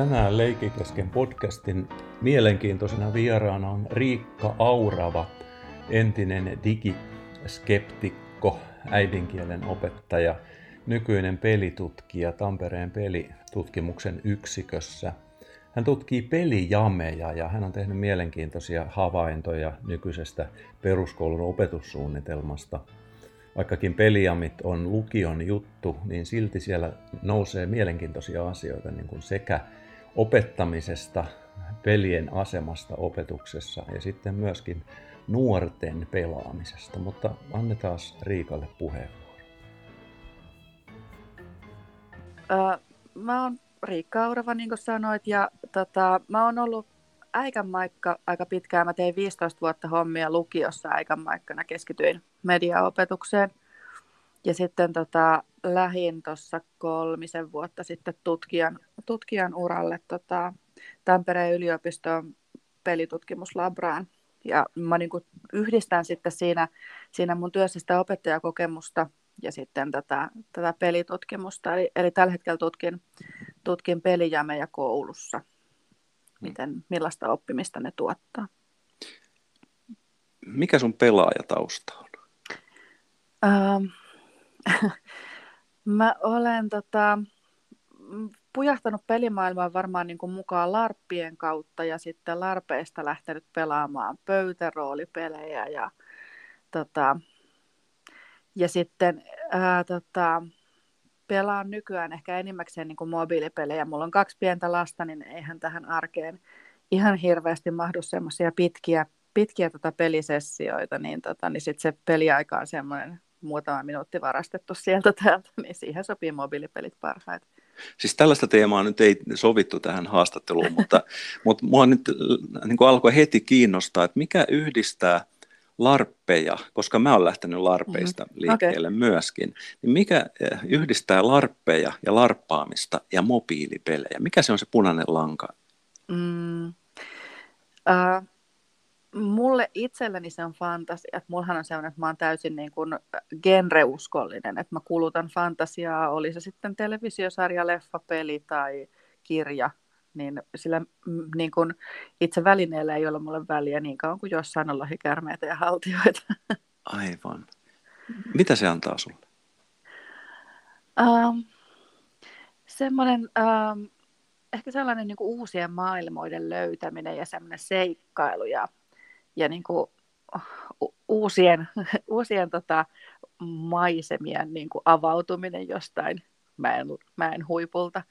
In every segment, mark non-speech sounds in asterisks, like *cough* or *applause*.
Tänään Leikikesken podcastin mielenkiintoisena vieraana on Riikka Aurava, entinen digiskeptikko, äidinkielen opettaja, nykyinen pelitutkija Tampereen pelitutkimuksen yksikössä. Hän tutkii pelijameja ja hän on tehnyt mielenkiintoisia havaintoja nykyisestä peruskoulun opetussuunnitelmasta – vaikkakin peliamit on lukion juttu, niin silti siellä nousee mielenkiintoisia asioita niin kuin sekä opettamisesta, pelien asemasta opetuksessa ja sitten myöskin nuorten pelaamisesta. Mutta annetaan Riikalle puheenvuoro. Mä oon Riikka Aurava, niin kuin sanoit, ja tota, mä oon ollut äikänmaikka aika pitkään. Mä tein 15 vuotta hommia lukiossa äikänmaikkana, keskityin mediaopetukseen. Ja sitten tota, lähin tuossa kolmisen vuotta sitten tutkijan, tutkijan uralle tota, Tampereen yliopiston pelitutkimuslabraan. Ja mä niin kuin yhdistän sitten siinä, siinä mun työssä sitä opettajakokemusta ja sitten tätä, tätä pelitutkimusta. Eli, eli tällä hetkellä tutkin, tutkin pelijameja koulussa, mm. miten, millaista oppimista ne tuottaa. Mikä sun pelaajatausta on? Ähm, *laughs* mä olen tota, pujahtanut pelimaailmaan varmaan niin kuin mukaan larppien kautta ja sitten larpeista lähtenyt pelaamaan pöytäroolipelejä ja, tota, ja sitten ää, tota, pelaan nykyään ehkä enimmäkseen niin kuin mobiilipelejä. Mulla on kaksi pientä lasta, niin eihän tähän arkeen ihan hirveästi mahdu semmoisia pitkiä, pitkiä tota pelisessioita, niin, tota, niin sitten se peliaika on semmoinen muutama minuutti varastettu sieltä täältä, niin siihen sopii mobiilipelit parhaiten. Siis tällaista teemaa nyt ei sovittu tähän haastatteluun, mutta, *laughs* mutta mua nyt niin kuin alkoi heti kiinnostaa, että mikä yhdistää larppeja, koska mä oon lähtenyt larpeista mm-hmm. liikkeelle okay. myöskin, niin mikä eh, yhdistää larppeja ja larppaamista ja mobiilipelejä? Mikä se on se punainen lanka? Mm, uh, mulle itselleni se on fantasia. Että mullahan on sellainen, että mä oon täysin niin kuin genreuskollinen, että mä kulutan fantasiaa, oli se sitten televisiosarja, leffa, peli tai kirja, niin sillä niin kuin itse välineellä ei ole mulle väliä niin kauan kuin jossain on lohikärmeitä ja haltioita. *laughs* Aivan. Mitä se antaa sulle? Um, semmoinen um, ehkä sellainen niin kuin uusien maailmoiden löytäminen ja semmoinen seikkailu ja ja niin kuin uusien, *laughs* uusien tota, maisemien niin kuin avautuminen jostain mäen, mäen huipulta,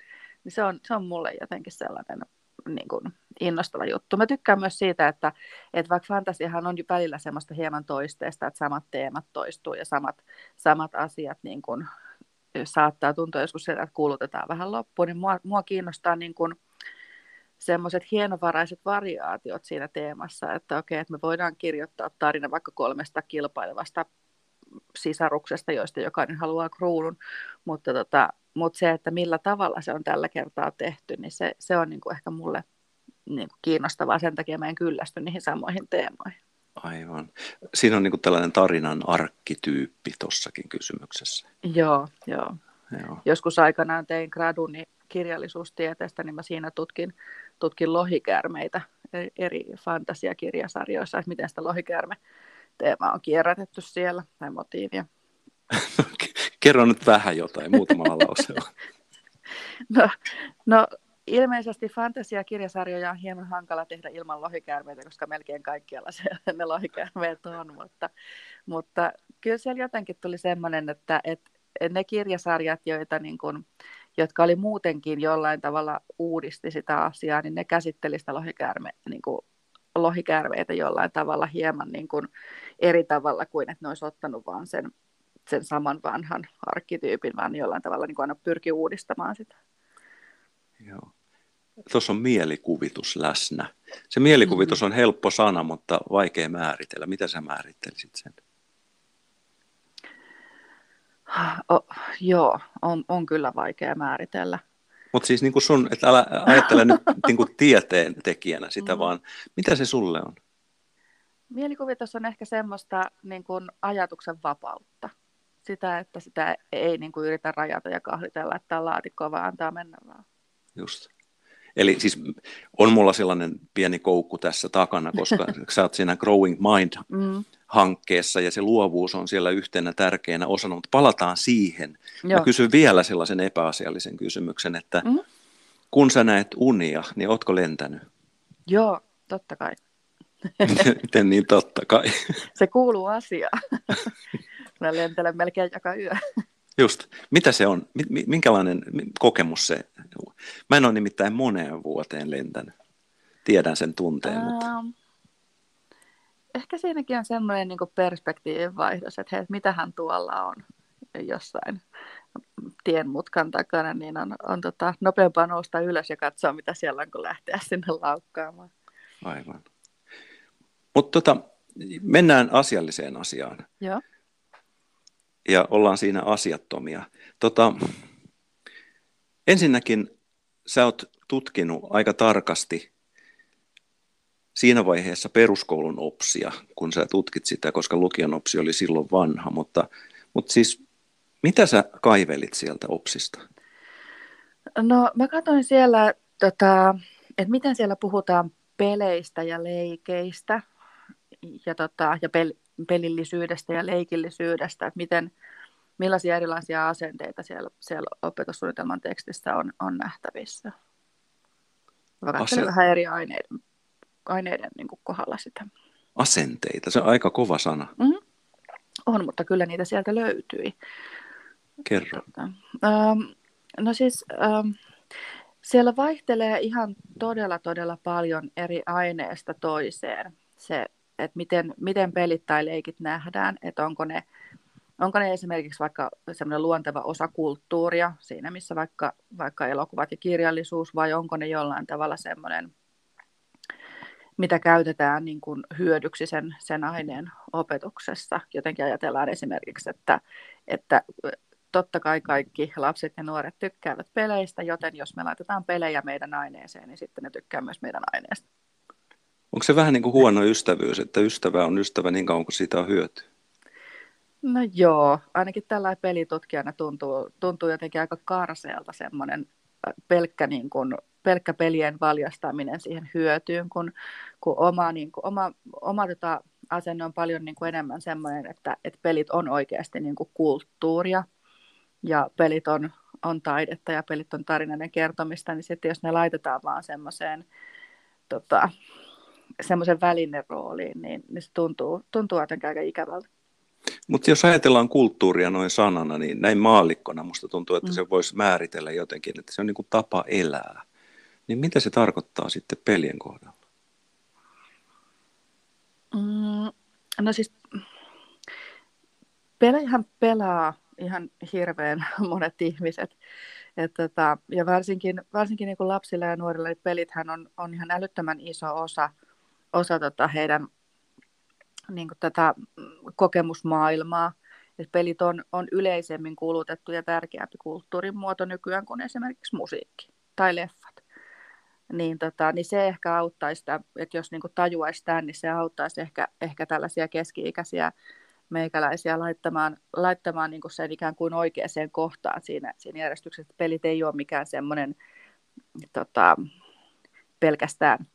niin se on, se on mulle jotenkin sellainen niin kuin innostava juttu. Mä tykkään myös siitä, että, että vaikka fantasiahan on välillä semmoista hieman toisteista, että samat teemat toistuu ja samat, samat asiat niin kuin saattaa tuntua joskus sieltä, että kuulutetaan vähän loppuun, niin mua, mua kiinnostaa niin kuin, semmoiset hienovaraiset variaatiot siinä teemassa, että okei, että me voidaan kirjoittaa tarina vaikka kolmesta kilpailevasta sisaruksesta, joista jokainen haluaa kruunun, mutta, tota, mutta se, että millä tavalla se on tällä kertaa tehty, niin se, se on niin kuin ehkä mulle niin kuin kiinnostavaa, sen takia mä en kyllästy niihin samoihin teemoihin. Aivan. Siinä on niin kuin tällainen tarinan arkkityyppi tuossakin kysymyksessä. Joo, joo. joo. Joskus aikanaan tein graduni kirjallisuustieteestä, niin mä siinä tutkin, tutkin lohikäärmeitä eri fantasiakirjasarjoissa, että miten sitä lohikäärme teema on kierrätetty siellä, tai motiivia. Kerro nyt vähän jotain, muutamalla lauseella. *laughs* no, no, ilmeisesti fantasiakirjasarjoja on hieman hankala tehdä ilman lohikäärmeitä, koska melkein kaikkialla se, ne lohikäärmeet on, mutta, mutta kyllä siellä jotenkin tuli semmoinen, että, että ne kirjasarjat, joita niin kuin, jotka oli muutenkin jollain tavalla uudisti sitä asiaa, niin ne käsitteli sitä lohikäärme, niin kuin, lohikäärmeitä jollain tavalla hieman niin kuin eri tavalla kuin, että ne olisi ottanut vaan sen, sen saman vanhan arkkityypin, vaan jollain tavalla niin kuin aina pyrki uudistamaan sitä. Joo. Tuossa on mielikuvitus läsnä. Se mielikuvitus mm-hmm. on helppo sana, mutta vaikea määritellä. Mitä sä määrittelisit sen? Oh, joo, on, on kyllä vaikea määritellä. Mutta siis niin sun, että älä ajattele nyt *laughs* niin kuin tieteen tekijänä sitä, mm. vaan mitä se sulle on? Mielikuvitus on ehkä semmoista niin kuin ajatuksen vapautta. Sitä, että sitä ei niin kuin yritä rajata ja kahlitella, että tämä laatikko vaan antaa mennä vaan. Just. Eli siis on mulla sellainen pieni koukku tässä takana, koska *laughs* sä oot siinä Growing Mind-hankkeessa mm. ja se luovuus on siellä yhtenä tärkeänä osana, mutta palataan siihen. Joo. Mä kysyn vielä sellaisen epäasiallisen kysymyksen, että mm. kun sä näet unia, niin ootko lentänyt? Joo, totta kai. *laughs* Miten niin totta kai? Se kuuluu asiaan. *laughs* Mä lentelen melkein joka yö. Just. Mitä se on? Minkälainen kokemus se? Mä en ole nimittäin moneen vuoteen lentänyt. Tiedän sen tunteen, ähm, mutta... Ehkä siinäkin on semmoinen niin perspektiivin vaihdos, että hei, mitähän tuolla on jossain tien mutkan takana, niin on, on tota, nopeampaa nousta ylös ja katsoa, mitä siellä on, kun lähteä sinne laukkaamaan. Aivan. Mutta tota, mennään asialliseen asiaan. Joo ja ollaan siinä asiattomia. Tota, ensinnäkin sä oot tutkinut aika tarkasti siinä vaiheessa peruskoulun opsia, kun sä tutkit sitä, koska lukion opsi oli silloin vanha, mutta, mutta siis mitä sä kaivelit sieltä opsista? No mä katsoin siellä, tota, että miten siellä puhutaan peleistä ja leikeistä ja, tota, ja pel- pelillisyydestä ja leikillisyydestä, että miten, millaisia erilaisia asenteita siellä, siellä opetussuunnitelman tekstissä on, on nähtävissä. Mä katselin vähän eri aineiden, aineiden niin kuin kohdalla sitä. Asenteita, se on aika kova sana. Mm-hmm. On, mutta kyllä niitä sieltä löytyi. Kerro. Tota, ähm, no siis ähm, siellä vaihtelee ihan todella todella paljon eri aineesta toiseen se että miten, miten pelit tai leikit nähdään, että onko ne, onko ne esimerkiksi vaikka semmoinen luonteva osa kulttuuria, siinä missä vaikka, vaikka elokuvat ja kirjallisuus, vai onko ne jollain tavalla semmoinen, mitä käytetään niin kuin hyödyksi sen, sen aineen opetuksessa. Jotenkin ajatellaan esimerkiksi, että, että totta kai kaikki lapset ja nuoret tykkäävät peleistä, joten jos me laitetaan pelejä meidän aineeseen, niin sitten ne tykkää myös meidän aineesta. Onko se vähän niin kuin huono ystävyys, että ystävä on ystävä niin kauan kuin siitä on hyöty? No joo, ainakin tällä pelitutkijana tuntuu, tuntuu jotenkin aika karseelta semmoinen äh, pelkkä, niin kuin, pelkkä pelien valjastaminen siihen hyötyyn, kun, kun oma, niin kuin, oma, oma tota, asenne on paljon niin kuin enemmän semmoinen, että, että pelit on oikeasti niin kuin kulttuuria ja pelit on, on taidetta ja pelit on tarinainen kertomista, niin sitten jos ne laitetaan vaan semmoiseen tota, semmoisen välinerooliin, niin, niin se tuntuu, tuntuu jotenkin aika ikävältä. Mutta jos ajatellaan kulttuuria noin sanana, niin näin maallikkona musta tuntuu, että mm. se voisi määritellä jotenkin, että se on niin kuin tapa elää. Niin mitä se tarkoittaa sitten pelien kohdalla? Mm, no siis pelejähän pelaa ihan hirveän *laughs* monet ihmiset. Et tota, ja varsinkin, varsinkin niin kuin lapsilla ja nuorilla niin pelithän on, on ihan älyttömän iso osa – osa tota heidän niin kuin tätä kokemusmaailmaa. Et pelit on, on yleisemmin kulutettu ja tärkeämpi kulttuurin muoto nykyään kuin esimerkiksi musiikki tai leffat. Niin, tota, niin se ehkä auttaisi, sitä, että jos niin tajuaisi tämän, niin se auttaisi ehkä, ehkä tällaisia keski-ikäisiä meikäläisiä laittamaan, laittamaan niin sen ikään kuin oikeaan kohtaan siinä, siinä järjestyksessä. Pelit ei ole mikään semmoinen tota, pelkästään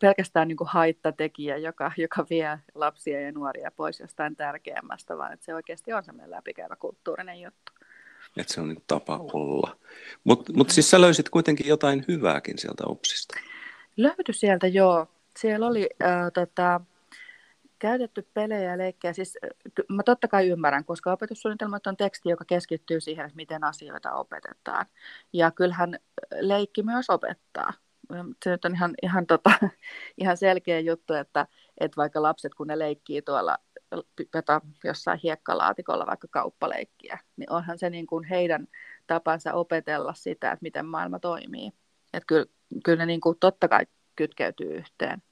pelkästään niin kuin haittatekijä, joka, joka vie lapsia ja nuoria pois jostain tärkeämmästä, vaan että se oikeasti on semmoinen läpikäyvä kulttuurinen juttu. Että se on niin tapa olla. Mutta mut siis sä löysit kuitenkin jotain hyvääkin sieltä OPSista. Löytyi sieltä, joo. Siellä oli äh, tota, käytetty pelejä ja leikkejä. Siis, mä totta kai ymmärrän, koska opetussuunnitelmat on teksti, joka keskittyy siihen, että miten asioita opetetaan. Ja kyllähän leikki myös opettaa se nyt on ihan, ihan, tota, *laughs* ihan selkeä juttu, että, että vaikka lapset, kun ne leikkii tuolla jota, jossain hiekkalaatikolla vaikka kauppaleikkiä, niin onhan se niin kuin heidän tapansa opetella sitä, että miten maailma toimii. Että kyllä, kyllä ne niin kuin totta kai kytkeytyy yhteen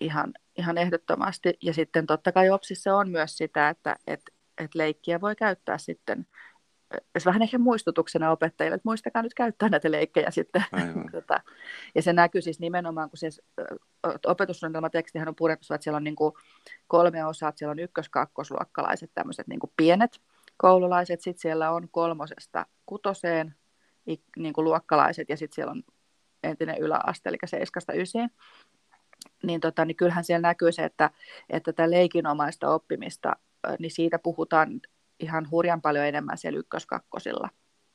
ihan, ihan ehdottomasti. Ja sitten totta kai OPSissa on myös sitä, että et, et leikkiä voi käyttää sitten vähän ehkä muistutuksena opettajille, että muistakaa nyt käyttää näitä leikkejä sitten. *laughs* tota, ja se näkyy siis nimenomaan, kun siis opetussuunnitelmatekstihän on purettu, että siellä on niin kuin kolme osaa, siellä on ykkös-kakkosluokkalaiset tämmöiset niin kuin pienet koululaiset, sitten siellä on kolmosesta kutoseen niin kuin luokkalaiset ja sitten siellä on entinen yläaste, eli 7 niin, tota, niin kyllähän siellä näkyy se, että, että tätä leikinomaista oppimista, niin siitä puhutaan ihan hurjan paljon enemmän siellä ykköskakkosilla.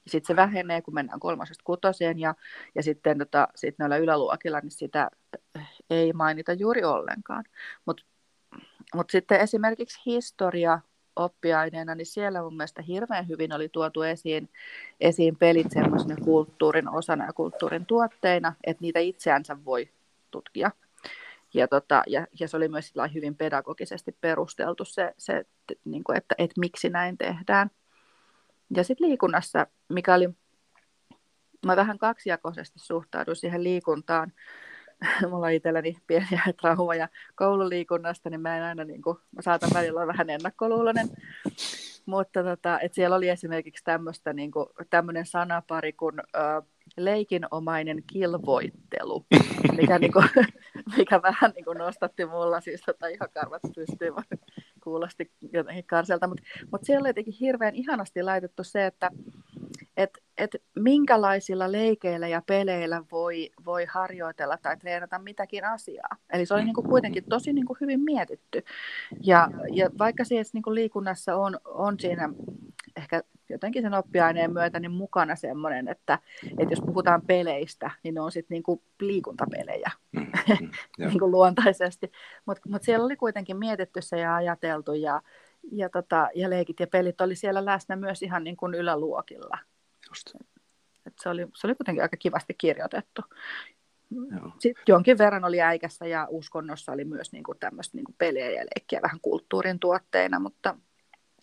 Sitten se vähenee, kun mennään kolmosesta kutoseen ja, ja sitten tota, sit näillä yläluokilla, niin sitä ei mainita juuri ollenkaan. Mutta mut sitten esimerkiksi historia oppiaineena, niin siellä mun mielestä hirveän hyvin oli tuotu esiin, esiin pelit kulttuurin osana ja kulttuurin tuotteina, että niitä itseänsä voi tutkia. Ja, tota, ja, ja se oli myös hyvin pedagogisesti perusteltu se, se niin kuin, että, että miksi näin tehdään. Ja sitten liikunnassa, mikä oli, mä vähän kaksijakoisesti suhtaudun siihen liikuntaan, *laughs* mulla on itselläni pieniä traumaja koululiikunnasta, niin mä en aina, niin kuin, mä saatan välillä olla vähän ennakkoluulonen, mutta tota, et siellä oli esimerkiksi tämmöistä niin kuin, tämmöinen sanapari kuin ö, leikinomainen kilvoittelu, mikä, niin kuin, *laughs* mikä vähän niin kuin nostatti mulla siis tota, ihan karvat pystyyn, kuulosti jotenkin karselta, mutta mut siellä oli jotenkin hirveän ihanasti laitettu se, että et, et minkälaisilla leikeillä ja peleillä voi, voi harjoitella tai treenata mitäkin asiaa. Eli se oli niin kuin kuitenkin tosi niin kuin hyvin mietitty. Ja, ja vaikka siis niin kuin liikunnassa on, on siinä ehkä jotenkin sen oppiaineen myötä niin mukana semmoinen, että, että jos puhutaan peleistä, niin ne on sitten niin kuin liikuntapelejä mm, mm, *laughs* niin kuin luontaisesti. Mutta mut siellä oli kuitenkin mietitty se ja ajateltu ja, ja, tota, ja leikit ja pelit oli siellä läsnä myös ihan niin kuin yläluokilla. Just. Et se, oli, se oli kuitenkin aika kivasti kirjoitettu. Joo. Sitten jonkin verran oli äikässä ja uskonnossa oli myös niin kuin tämmöistä niin kuin peliä ja leikkiä vähän kulttuurin tuotteina, mutta,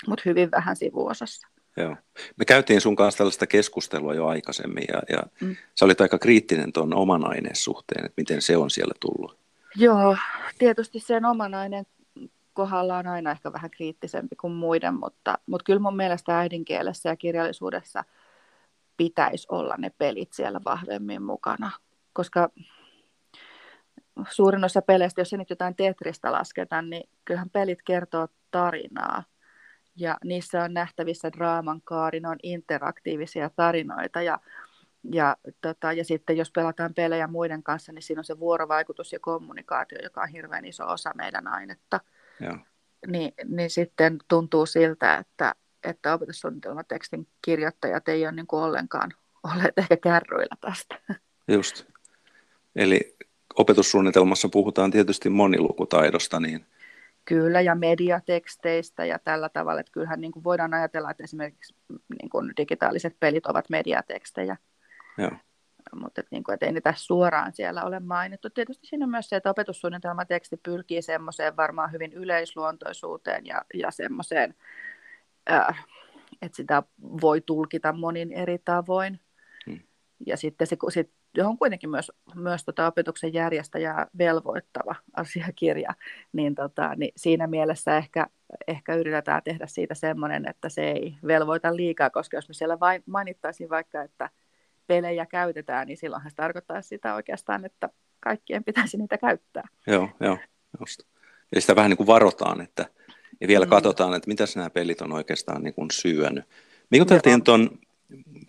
mutta hyvin vähän sivuosassa. Joo. Me käytiin sun kanssa tällaista keskustelua jo aikaisemmin ja, ja mm. sä olit aika kriittinen tuon oman aineen suhteen, että miten se on siellä tullut. Joo, tietysti sen oman aineen kohdalla on aina ehkä vähän kriittisempi kuin muiden, mutta, mutta kyllä mun mielestä äidinkielessä ja kirjallisuudessa pitäisi olla ne pelit siellä vahvemmin mukana, koska suurin osa peleistä, jos se nyt jotain Tetristä lasketaan, niin kyllähän pelit kertoo tarinaa ja niissä on nähtävissä draaman kaari, ne on interaktiivisia tarinoita ja, ja, tota, ja sitten jos pelataan pelejä muiden kanssa, niin siinä on se vuorovaikutus ja kommunikaatio, joka on hirveän iso osa meidän ainetta. Ja. Niin, niin sitten tuntuu siltä, että, että opetussuunnitelmatekstin kirjoittajat ei ole niin kuin ollenkaan olleet ehkä kärryillä tästä. Just. Eli opetussuunnitelmassa puhutaan tietysti monilukutaidosta, niin Kyllä, ja mediateksteistä ja tällä tavalla, että kyllähän niin kuin voidaan ajatella, että esimerkiksi niin kuin digitaaliset pelit ovat mediatekstejä. Joo. Mutta että, niin kuin, ei niitä suoraan siellä ole mainittu. Tietysti siinä on myös se, että opetussuunnitelmateksti pyrkii semmoiseen varmaan hyvin yleisluontoisuuteen ja, ja semmoiseen, äh, että sitä voi tulkita monin eri tavoin. Hmm. Ja sitten se, sit johon kuitenkin myös, myös tota opetuksen järjestäjä velvoittava asiakirja, niin, tota, niin siinä mielessä ehkä, ehkä yritetään tehdä siitä semmoinen, että se ei velvoita liikaa, koska jos me siellä vain mainittaisiin vaikka, että pelejä käytetään, niin silloinhan se tarkoittaa sitä oikeastaan, että kaikkien pitäisi niitä käyttää. Joo, joo, just. Ja sitä vähän niin kuin varotaan, että ja vielä mm. katsotaan, että mitä nämä pelit on oikeastaan niin kuin syönyt. Me juteltiin tuon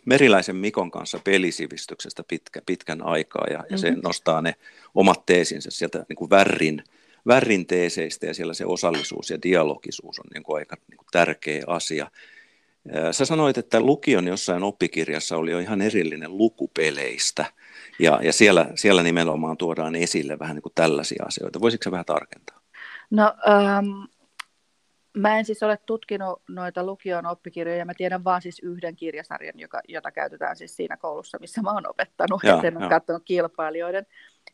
Meriläisen Mikon kanssa pelisivistyksestä pitkä, pitkän aikaa ja, mm-hmm. ja se mhm. nostaa ne omat teesinsä sieltä niin kuin värrin, värrin teeseistä ja siellä se osallisuus ja dialogisuus on niin kuin aika niin kuin tärkeä asia. Sä sanoit, että lukion jossain oppikirjassa oli jo ihan erillinen lukupeleistä ja, ja siellä, siellä nimenomaan tuodaan esille vähän niin kuin tällaisia asioita. Voisitko sä vähän tarkentaa? No ähm, Mä en siis ole tutkinut noita lukion oppikirjoja, mä tiedän vaan siis yhden kirjasarjan, joka, jota käytetään siis siinä koulussa, missä mä oon opettanut, ja, en ole katsonut kilpailijoiden.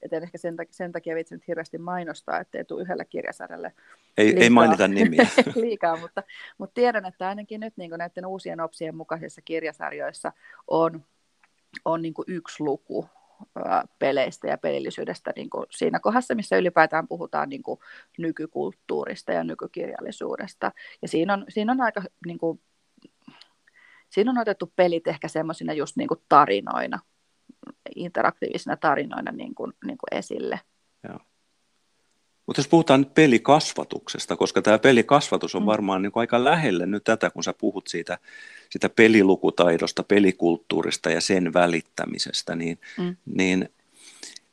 Et en ehkä sen takia, sen takia vitsi nyt hirveästi mainostaa, ettei tule yhdelle kirjasarjalle ei, liikaa, ei mainita nimiä. *laughs* liikaa, mutta, mutta tiedän, että ainakin nyt niin näiden uusien opsien mukaisissa kirjasarjoissa on, on niin yksi luku, peleistä ja pelillisyydestä niin kuin siinä kohdassa, missä ylipäätään puhutaan niin kuin nykykulttuurista ja nykykirjallisuudesta. Ja siinä on, siinä on aika niin kuin, siinä on otettu pelit ehkä semmoisina just niin kuin tarinoina, interaktiivisina tarinoina niin kuin, niin kuin esille. Joo. Mutta jos puhutaan nyt pelikasvatuksesta, koska tämä pelikasvatus on mm. varmaan niin aika lähellä nyt tätä, kun sä puhut siitä, siitä pelilukutaidosta, pelikulttuurista ja sen välittämisestä, niin, mm. niin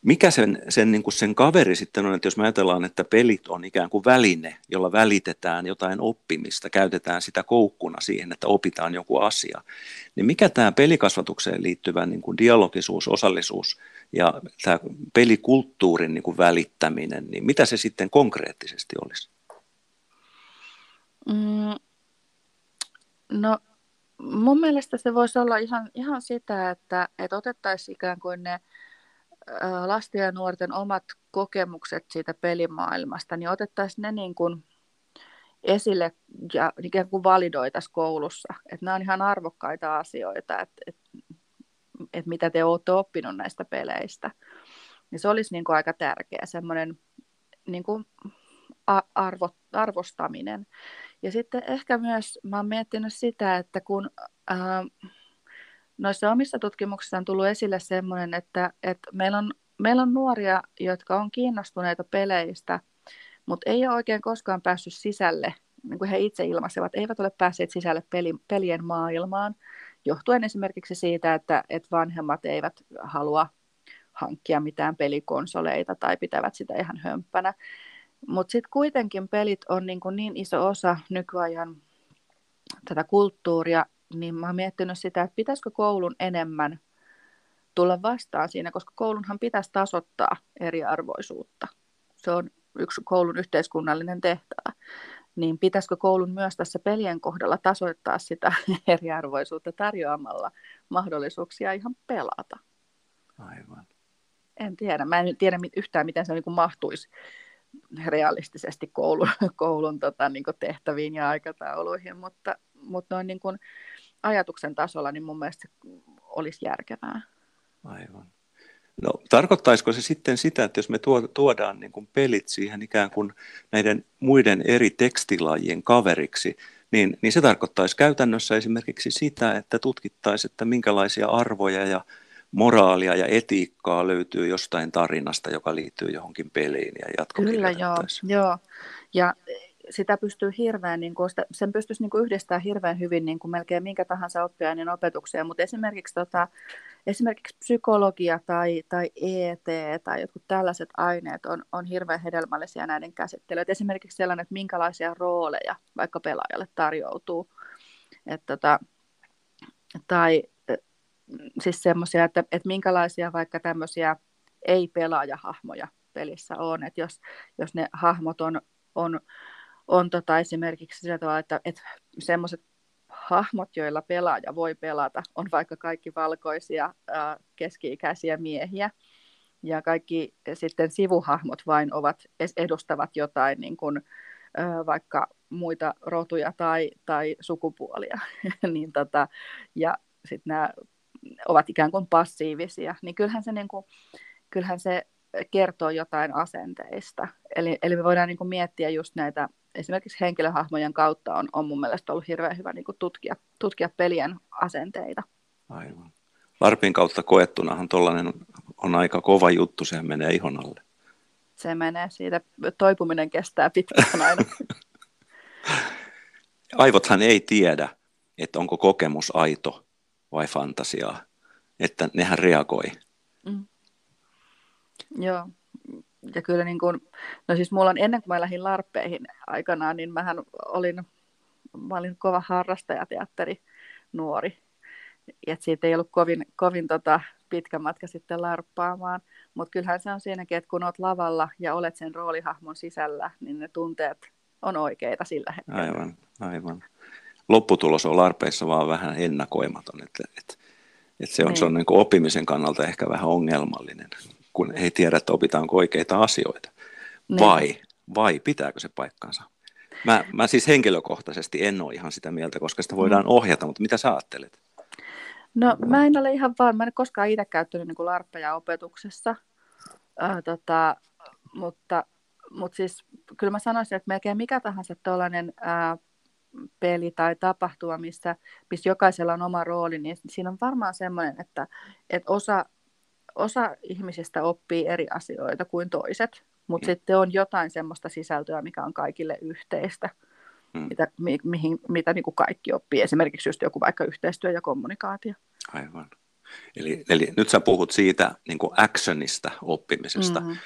mikä sen, sen, niin kuin sen kaveri sitten on, että jos me ajatellaan, että pelit on ikään kuin väline, jolla välitetään jotain oppimista, käytetään sitä koukkuna siihen, että opitaan joku asia, niin mikä tämä pelikasvatukseen liittyvä niin kuin dialogisuus, osallisuus ja tämä pelikulttuurin niin kuin välittäminen, niin mitä se sitten konkreettisesti olisi? Mm, no mun mielestä se voisi olla ihan, ihan sitä, että, että otettaisiin ikään kuin ne lasten ja nuorten omat kokemukset siitä pelimaailmasta, niin otettaisiin ne niin kuin esille ja ikään kuin validoitaisiin koulussa. Että nämä on ihan arvokkaita asioita, että, että, että mitä te olette oppinut näistä peleistä. Ja se olisi niin kuin aika tärkeä semmoinen niin kuin arvo, arvostaminen. Ja sitten ehkä myös mä oon miettinyt sitä, että kun ää, noissa omissa tutkimuksissa on tullut esille semmoinen, että, että meillä, on, meillä on nuoria, jotka on kiinnostuneita peleistä, mutta ei ole oikein koskaan päässyt sisälle, niin kuin he itse ilmaisevat, eivät ole päässeet sisälle peli, pelien maailmaan, johtuen esimerkiksi siitä, että, että vanhemmat eivät halua hankkia mitään pelikonsoleita tai pitävät sitä ihan hömppänä. Mutta sitten kuitenkin pelit on niin, kuin niin iso osa nykyajan tätä kulttuuria, niin mä oon miettinyt sitä, että pitäisikö koulun enemmän tulla vastaan siinä, koska koulunhan pitäisi tasoittaa eriarvoisuutta. Se on yksi koulun yhteiskunnallinen tehtävä. Niin pitäisikö koulun myös tässä pelien kohdalla tasoittaa sitä *laughs* eriarvoisuutta tarjoamalla mahdollisuuksia ihan pelata? Aivan. En tiedä. Mä en tiedä yhtään, miten se niin mahtuisi realistisesti koulun, *laughs* koulun tota, niin tehtäviin ja aikatauluihin, mutta, mutta noin niin kuin, ajatuksen tasolla, niin mun mielestä se olisi järkevää. Aivan. No, tarkoittaisiko se sitten sitä, että jos me tuodaan niin kuin pelit siihen ikään kuin näiden muiden eri tekstilajien kaveriksi, niin, niin se tarkoittaisi käytännössä esimerkiksi sitä, että tutkittaisiin, että minkälaisia arvoja ja moraalia ja etiikkaa löytyy jostain tarinasta, joka liittyy johonkin peliin ja jatkokirjoitettaisiin. Kyllä, joo, joo. Ja sitä pystyy hirveän, niin kuin, sitä, sen pystyisi niin kuin yhdistämään hirveän hyvin niin kuin melkein minkä tahansa oppiaineen opetukseen, mutta esimerkiksi, tota, esimerkiksi psykologia tai, tai ET tai jotkut tällaiset aineet on, on hirveän hedelmällisiä näiden käsittelyä. esimerkiksi sellainen, että minkälaisia rooleja vaikka pelaajalle tarjoutuu. Et, tota, tai siis semmoisia, että, että minkälaisia vaikka tämmöisiä ei-pelaajahahmoja pelissä on, että jos, jos ne hahmot on, on on tota esimerkiksi sillä tavalla, että, että semmoiset hahmot, joilla pelaaja voi pelata, on vaikka kaikki valkoisia ää, keski-ikäisiä miehiä, ja kaikki sitten sivuhahmot vain ovat, edustavat jotain niin kuin, ää, vaikka muita rotuja tai, tai sukupuolia. *laughs* niin tota, ja sitten nämä ovat ikään kuin passiivisia, niin kyllähän se, niin kuin, kyllähän se kertoo jotain asenteista. Eli, eli me voidaan niin kuin miettiä just näitä esimerkiksi henkilöhahmojen kautta on, on mun mielestä ollut hirveän hyvä niin tutkia, tutkia pelien asenteita. Aivan. Larpin kautta koettunahan tuollainen on aika kova juttu, sehän menee ihon alle. Se menee, siitä toipuminen kestää pitkään aina. *laughs* Aivothan ei tiedä, että onko kokemus aito vai fantasiaa, että nehän reagoi. Mm. Joo, ja kyllä niin kuin, no siis mulla on ennen kuin mä lähdin larppeihin aikanaan, niin mähän olin, mä olin kova harrastajateatteri nuori. Ja siitä ei ollut kovin, kovin tota, pitkä matka sitten larppaamaan. Mutta kyllähän se on siinäkin, että kun olet lavalla ja olet sen roolihahmon sisällä, niin ne tunteet on oikeita sillä hetkellä. Aivan, aivan. Lopputulos on larpeissa vaan vähän ennakoimaton, että, että, että se on, niin. se on niin oppimisen kannalta ehkä vähän ongelmallinen kun ei tiedä, että opitaanko oikeita asioita. Niin. Vai, vai pitääkö se paikkansa? Mä, mä siis henkilökohtaisesti en ole ihan sitä mieltä, koska sitä voidaan mm. ohjata, mutta mitä sä ajattelet? No mä en ole ihan vaan, mä en ole koskaan itse käyttänyt niin larppeja opetuksessa, äh, tota, mutta, mutta siis kyllä mä sanoisin, että melkein mikä tahansa tuollainen äh, peli tai tapahtuma, missä, missä jokaisella on oma rooli, niin siinä on varmaan semmoinen, että, että osa osa ihmisistä oppii eri asioita kuin toiset, mutta mm. sitten on jotain semmoista sisältöä, mikä on kaikille yhteistä, mm. mitä, mi, mihin, mitä niin kuin kaikki oppii. Esimerkiksi just joku vaikka yhteistyö ja kommunikaatio. Aivan. Eli, eli nyt sä puhut siitä niin kuin actionista oppimisesta, mm-hmm.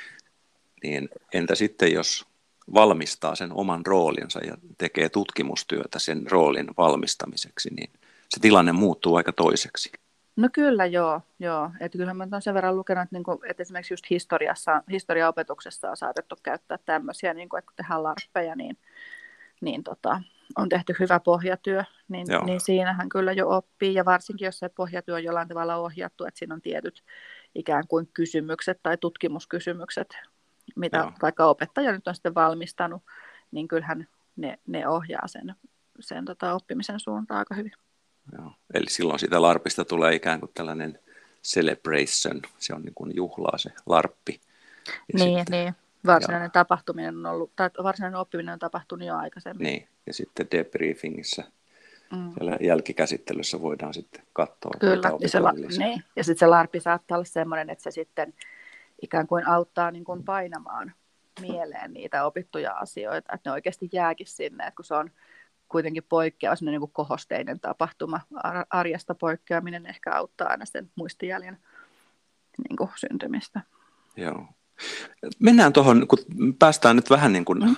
niin entä sitten jos valmistaa sen oman roolinsa ja tekee tutkimustyötä sen roolin valmistamiseksi, niin se tilanne muuttuu aika toiseksi. No kyllä joo, joo. Että kyllähän mä olen sen verran lukenut, että, niin kuin, että esimerkiksi just historiassa, historiaopetuksessa on saatettu käyttää tämmöisiä, niin kuin, että kun tehdään larppeja, niin, niin tota, on tehty hyvä pohjatyö, niin, niin siinähän kyllä jo oppii, ja varsinkin jos se pohjatyö on jollain tavalla ohjattu, että siinä on tietyt ikään kuin kysymykset tai tutkimuskysymykset, mitä Joo. vaikka opettaja nyt on sitten valmistanut, niin kyllähän ne, ne ohjaa sen, sen tota oppimisen suuntaan aika hyvin. Joo. Eli silloin sitä larpista tulee ikään kuin tällainen celebration, se on niin kuin juhlaa se larppi. Ja niin, sitten, niin. Varsinainen ja, tapahtuminen on ollut, tai varsinainen oppiminen on tapahtunut jo aikaisemmin. Niin, ja sitten debriefingissä, mm. siellä jälkikäsittelyssä voidaan sitten katsoa. Kyllä, ja, se, la, niin. ja sitten se larpi saattaa olla sellainen, että se sitten ikään kuin auttaa niin kuin painamaan *laughs* mieleen niitä opittuja asioita, että ne oikeasti jääkin sinne, että kun se on kuitenkin poikkeava, niin kuin kohosteinen tapahtuma, arjesta poikkeaminen ehkä auttaa aina sen muistijäljen niin kuin syntymistä. Joo. Mennään tuohon, kun päästään nyt vähän niin kuin mm.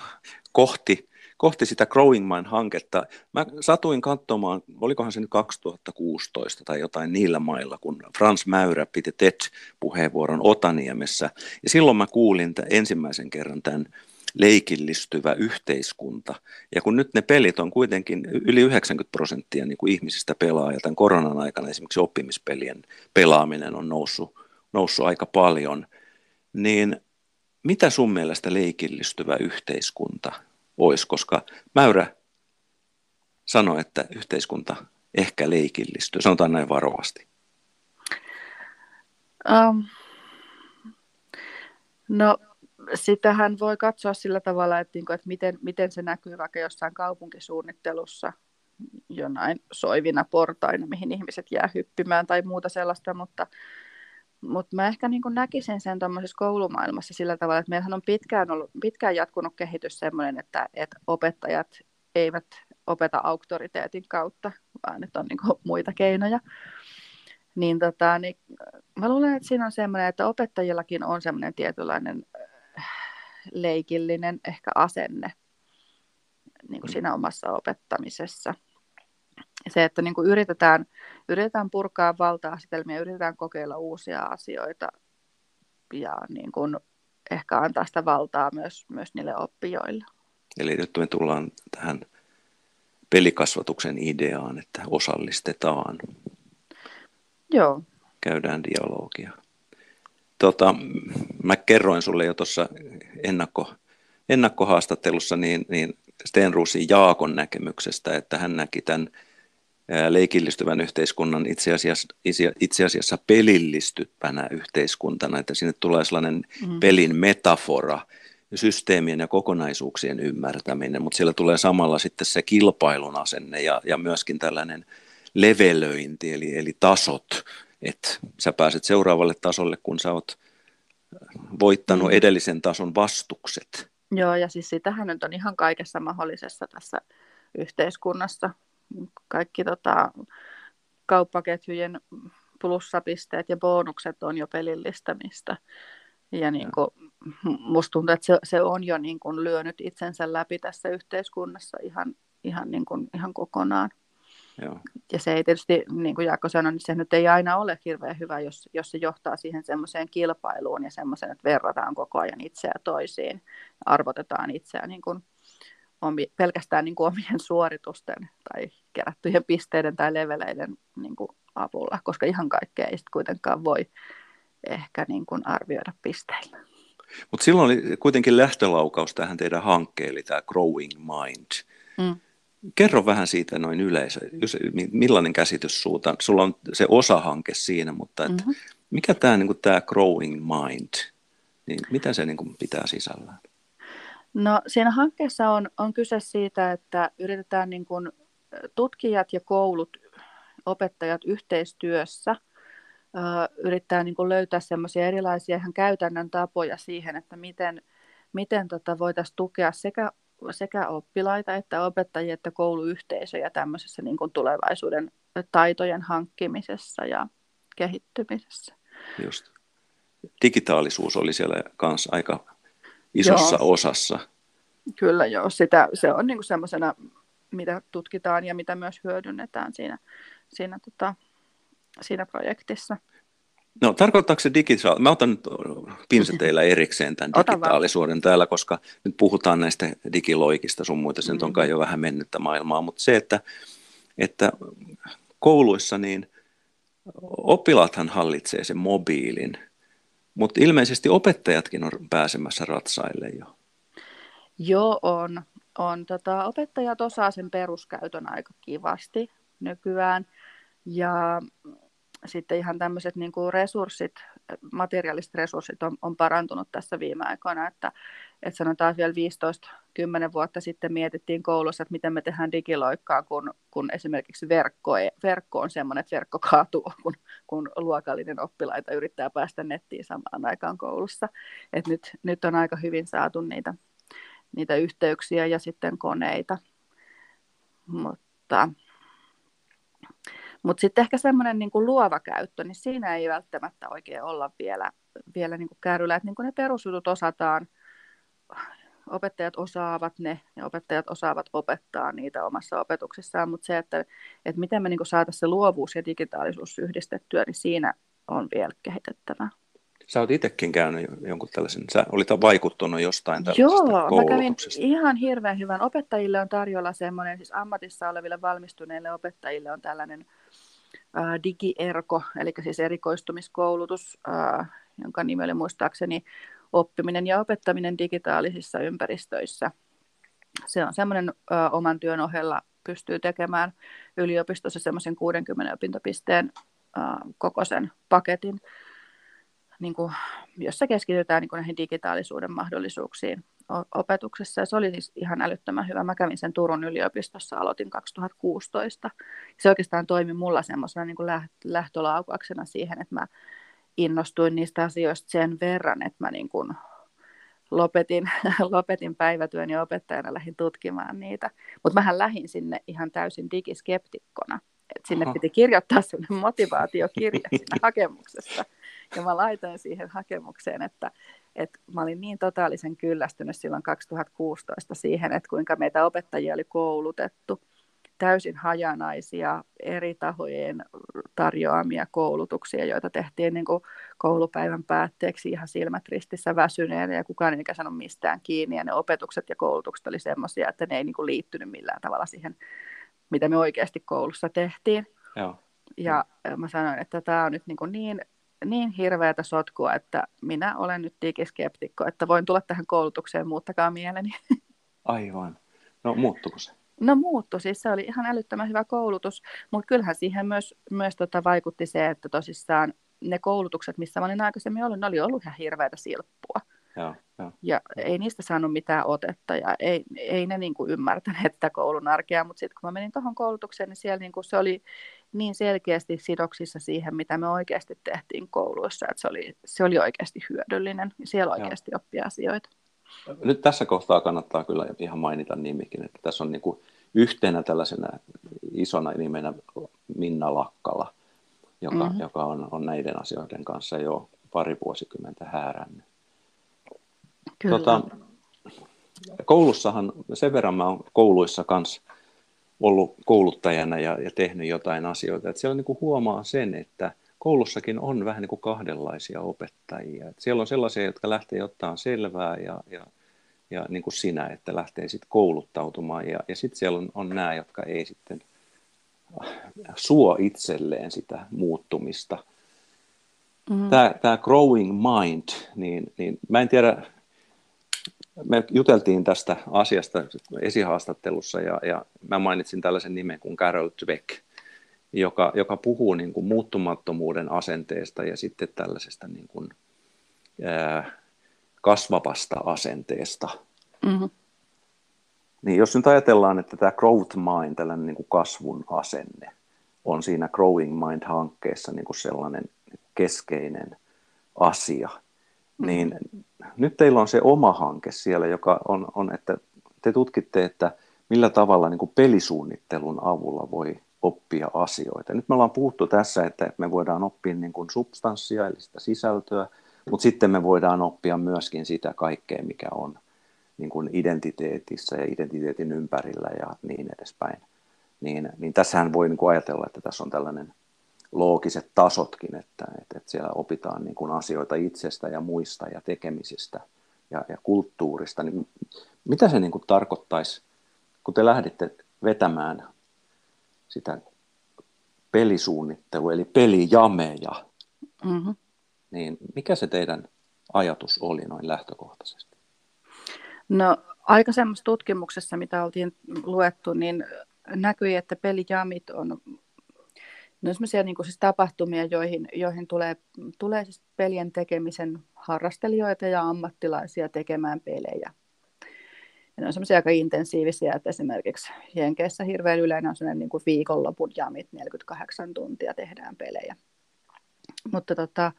kohti, kohti sitä Growing Mind-hanketta. Mä satuin katsomaan, olikohan se nyt 2016 tai jotain niillä mailla, kun Frans Mäyrä piti TED-puheenvuoron Otaniemessä. Ja silloin mä kuulin ensimmäisen kerran tämän leikillistyvä yhteiskunta. Ja kun nyt ne pelit on kuitenkin yli 90 prosenttia niin kuin ihmisistä pelaa, ja tämän koronan aikana esimerkiksi oppimispelien pelaaminen on noussut, noussut aika paljon, niin mitä sun mielestä leikillistyvä yhteiskunta olisi, koska Mäyrä sanoi, että yhteiskunta ehkä leikillistyy, sanotaan näin varovasti. Um, no sitähän voi katsoa sillä tavalla, että, niin että miten, miten se näkyy vaikka jossain kaupunkisuunnittelussa jonain soivina portaina, mihin ihmiset jää hyppimään tai muuta sellaista, mutta, mutta mä ehkä niin näkisin sen tuommoisessa koulumaailmassa sillä tavalla, että meillähän on pitkään, ollut, pitkään jatkunut kehitys sellainen, että, että opettajat eivät opeta auktoriteetin kautta, vaan että on niin muita keinoja. Niin, tota, niin mä luulen, että siinä on semmoinen, että opettajillakin on semmoinen tietynlainen leikillinen ehkä asenne niin kuin mm. siinä omassa opettamisessa. Se, että niin kuin yritetään, yritetään purkaa valta-asetelmia, yritetään kokeilla uusia asioita ja niin kuin ehkä antaa sitä valtaa myös, myös niille oppijoille. Eli nyt me tullaan tähän pelikasvatuksen ideaan, että osallistetaan. Joo. Käydään dialogia. Tota, mä kerroin sulle jo tuossa ennakko, ennakkohaastattelussa niin, niin Stenruusin Jaakon näkemyksestä, että hän näki tämän leikillistyvän yhteiskunnan itse asiassa, itse asiassa pelillistyvänä yhteiskuntana, että sinne tulee sellainen mm. pelin metafora, systeemien ja kokonaisuuksien ymmärtäminen, mutta siellä tulee samalla sitten se kilpailun asenne ja, ja myöskin tällainen levelöinti, eli, eli tasot, että sä pääset seuraavalle tasolle, kun sä oot voittanut mm. edellisen tason vastukset. Joo, ja siis sitähän nyt on ihan kaikessa mahdollisessa tässä yhteiskunnassa. Kaikki tota, kauppaketjujen plussapisteet ja bonukset on jo pelillistämistä. Ja niin kuin, musta tuntuu, että se, se on jo niin kuin lyönyt itsensä läpi tässä yhteiskunnassa ihan, ihan, niin kuin, ihan kokonaan. Joo. Ja se ei tietysti, niin kuin Jaakko sanoi, niin se nyt ei aina ole hirveän hyvä, jos, jos se johtaa siihen semmoiseen kilpailuun ja semmoiseen, että verrataan koko ajan itseä toisiin, arvotetaan itseä niin kuin omi, pelkästään niin kuin omien suoritusten tai kerättyjen pisteiden tai leveleiden niin kuin avulla, koska ihan kaikkea ei sitten kuitenkaan voi ehkä niin kuin arvioida pisteillä. Mutta silloin oli kuitenkin lähtölaukaus tähän teidän hankkeelle, eli tämä Growing Mind. Mm. Kerro vähän siitä noin yleisö, millainen käsitys suuta. Sulla on se osahanke siinä, mutta et mm-hmm. mikä tämä niin tämä growing mind, niin mitä se niin kuin pitää sisällään? No siinä hankkeessa on, on kyse siitä, että yritetään niin kuin tutkijat ja koulut, opettajat yhteistyössä yrittää niin kuin löytää semmoisia erilaisia ihan käytännön tapoja siihen, että miten – miten tota voitaisiin tukea sekä, sekä oppilaita että opettajia että kouluyhteisöjä tämmöisessä niin kuin tulevaisuuden taitojen hankkimisessa ja kehittymisessä. Just. Digitaalisuus oli siellä kanssa aika isossa joo. osassa. Kyllä joo, sitä, se on niin semmoisena, mitä tutkitaan ja mitä myös hyödynnetään siinä, siinä, tota, siinä projektissa. No tarkoittaako se digitaali... Mä otan nyt pinseteillä erikseen tämän digitaalisuuden täällä, koska nyt puhutaan näistä digiloikista sun muita, se mm. on kai jo vähän mennyttä maailmaa, mutta se, että, että kouluissa niin oppilaathan hallitsee sen mobiilin, mutta ilmeisesti opettajatkin on pääsemässä ratsaille jo. Joo, on. on. Tota, opettajat osaa sen peruskäytön aika kivasti nykyään. Ja sitten ihan tämmöiset niin kuin resurssit, materiaaliset resurssit on, on parantunut tässä viime aikoina, että, että sanotaan vielä 15-10 vuotta sitten mietittiin koulussa, että miten me tehdään digiloikkaa, kun, kun esimerkiksi verkko, verkko on semmoinen, että verkko kaatuu, *laughs* kun, kun luokallinen oppilaita yrittää päästä nettiin samaan aikaan koulussa. Et nyt, nyt on aika hyvin saatu niitä, niitä yhteyksiä ja sitten koneita. Mutta mutta sitten ehkä semmoinen niin luova käyttö, niin siinä ei välttämättä oikein olla vielä, vielä niin kärryllä, että niin ne perusjutut osataan, opettajat osaavat ne ja opettajat osaavat opettaa niitä omassa opetuksessaan, mutta se, että, että miten me niin saataisiin se luovuus ja digitaalisuus yhdistettyä, niin siinä on vielä kehitettävää. Sä oot itsekin käynyt jonkun tällaisen, sä olit vaikuttunut jostain tällaisesta Joo, mä kävin ihan hirveän hyvän. Opettajille on tarjolla semmoinen, siis ammatissa oleville valmistuneille opettajille on tällainen digierko, eli siis erikoistumiskoulutus, jonka nimi oli muistaakseni oppiminen ja opettaminen digitaalisissa ympäristöissä. Se on semmoinen oman työn ohella pystyy tekemään yliopistossa semmoisen 60 opintopisteen kokoisen paketin, niin kuin, jossa keskitytään niin kuin näihin digitaalisuuden mahdollisuuksiin opetuksessa. Ja se oli siis ihan älyttömän hyvä. Mä kävin sen Turun yliopistossa, aloitin 2016. Se oikeastaan toimi mulla semmoisena niin kuin lähtölaukauksena siihen, että mä innostuin niistä asioista sen verran, että mä niin kuin lopetin, *laughs* lopetin päivätyön ja opettajana lähdin tutkimaan niitä. Mutta mähän lähdin sinne ihan täysin digiskeptikkona. Et sinne Aha. piti kirjoittaa sellainen motivaatiokirja *laughs* siinä hakemuksessa. Ja mä laitoin siihen hakemukseen, että, että mä olin niin totaalisen kyllästynyt silloin 2016 siihen, että kuinka meitä opettajia oli koulutettu täysin hajanaisia eri tahojen tarjoamia koulutuksia, joita tehtiin niin kuin koulupäivän päätteeksi ihan silmät ristissä väsyneenä ja kukaan ei saanut mistään kiinni ja ne opetukset ja koulutukset oli semmoisia, että ne ei niin kuin liittynyt millään tavalla siihen, mitä me oikeasti koulussa tehtiin. Joo. Ja mä sanoin, että tämä on nyt niin, kuin niin niin hirveätä sotkua, että minä olen nyt digiskeptikko, että voin tulla tähän koulutukseen, muuttakaa mieleni. *laughs* Aivan. No muuttuko se? No muuttu, siis se oli ihan älyttömän hyvä koulutus, mutta kyllähän siihen myös, myös tota vaikutti se, että tosissaan ne koulutukset, missä mä olin aikaisemmin ollut, ne oli ollut ihan hirveätä silppua. Joo, joo. Ja ei niistä saanut mitään otetta ja ei, ei ne niin kuin ymmärtäneet sitä koulun arkea, mutta sitten kun mä menin tuohon koulutukseen, niin siellä niin kuin se oli niin selkeästi sidoksissa siihen, mitä me oikeasti tehtiin kouluissa, että se oli, se oli oikeasti hyödyllinen ja siellä oikeasti joo. oppia asioita. Nyt tässä kohtaa kannattaa kyllä ihan mainita nimikin, että tässä on niin kuin yhtenä tällaisena isona nimenä Minna Lakkala, joka, mm-hmm. joka on, on näiden asioiden kanssa jo pari vuosikymmentä häärännyt. Kyllä. Tota, koulussahan, sen verran mä oon kouluissa kanssa ollut kouluttajana ja, ja tehnyt jotain asioita, että siellä niin kuin huomaa sen, että koulussakin on vähän niin kuin kahdenlaisia opettajia. Että siellä on sellaisia, jotka lähtee ottaa selvää ja, ja, ja niin kuin sinä, että lähtee sitten kouluttautumaan ja, ja sitten siellä on, on nämä, jotka ei sitten suo itselleen sitä muuttumista. Mm. Tämä, tämä growing mind, niin, niin mä en tiedä, me juteltiin tästä asiasta esihaastattelussa ja, ja mä mainitsin tällaisen nimen kuin Carol Dweck, joka, joka puhuu niin kuin muuttumattomuuden asenteesta ja sitten tällaisesta niin kuin, ää, kasvavasta asenteesta. Mm-hmm. Niin jos nyt ajatellaan, että tämä growth mind, tällainen niin kuin kasvun asenne, on siinä Growing Mind-hankkeessa niin kuin sellainen keskeinen asia. Niin nyt teillä on se oma hanke siellä, joka on, on että te tutkitte, että millä tavalla niin kuin pelisuunnittelun avulla voi oppia asioita. Nyt me ollaan puhuttu tässä, että me voidaan oppia niin kuin substanssia, eli sitä sisältöä, mutta sitten me voidaan oppia myöskin sitä kaikkea, mikä on niin kuin identiteetissä ja identiteetin ympärillä ja niin edespäin. Niin, niin tässähän voi niin kuin ajatella, että tässä on tällainen loogiset tasotkin, että, että, että siellä opitaan niin kuin asioita itsestä ja muista ja tekemisistä ja, ja kulttuurista. Niin mitä se niin kuin tarkoittaisi, kun te lähditte vetämään sitä pelisuunnittelua, eli pelijameja, mm-hmm. niin mikä se teidän ajatus oli noin lähtökohtaisesti? No aikaisemmassa tutkimuksessa, mitä oltiin luettu, niin näkyi, että pelijamit on ne on sellaisia niin siis tapahtumia, joihin, joihin tulee, tulee siis pelien tekemisen harrastelijoita ja ammattilaisia tekemään pelejä. Ja ne on semmoisia aika intensiivisiä, että esimerkiksi Jenkeissä hirveän yleinen on sellainen niin kuin viikonlopun jamit, 48 tuntia tehdään pelejä. Mutta tota,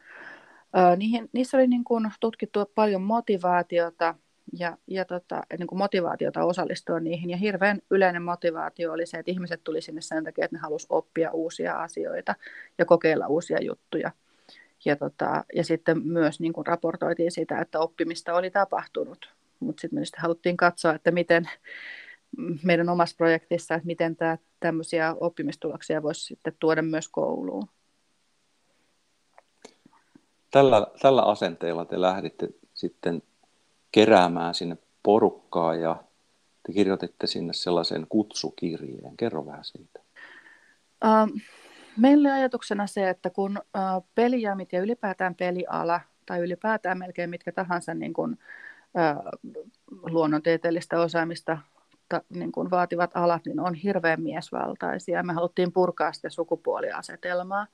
niihin, niissä oli niin kuin tutkittu paljon motivaatiota ja, ja tota, niin kuin motivaatiota osallistua niihin. Ja hirveän yleinen motivaatio oli se, että ihmiset tuli sinne sen takia, että ne halusivat oppia uusia asioita ja kokeilla uusia juttuja. Ja, tota, ja sitten myös niin kuin raportoitiin sitä, että oppimista oli tapahtunut. Mutta sitten me sitten haluttiin katsoa, että miten meidän omassa projektissa, että miten tämä, tämmöisiä oppimistuloksia voisi sitten tuoda myös kouluun. Tällä, tällä asenteella te lähditte sitten keräämään sinne porukkaa ja te kirjoititte sinne sellaisen kutsukirjeen. Kerro vähän siitä. Uh, meillä ajatuksena se, että kun uh, pelijamit ja ylipäätään peliala tai ylipäätään melkein mitkä tahansa niin uh, luonnontieteellistä osaamista ta, niin kun vaativat alat, niin on hirveän miesvaltaisia. Me haluttiin purkaa sitä sukupuoliasetelmaa.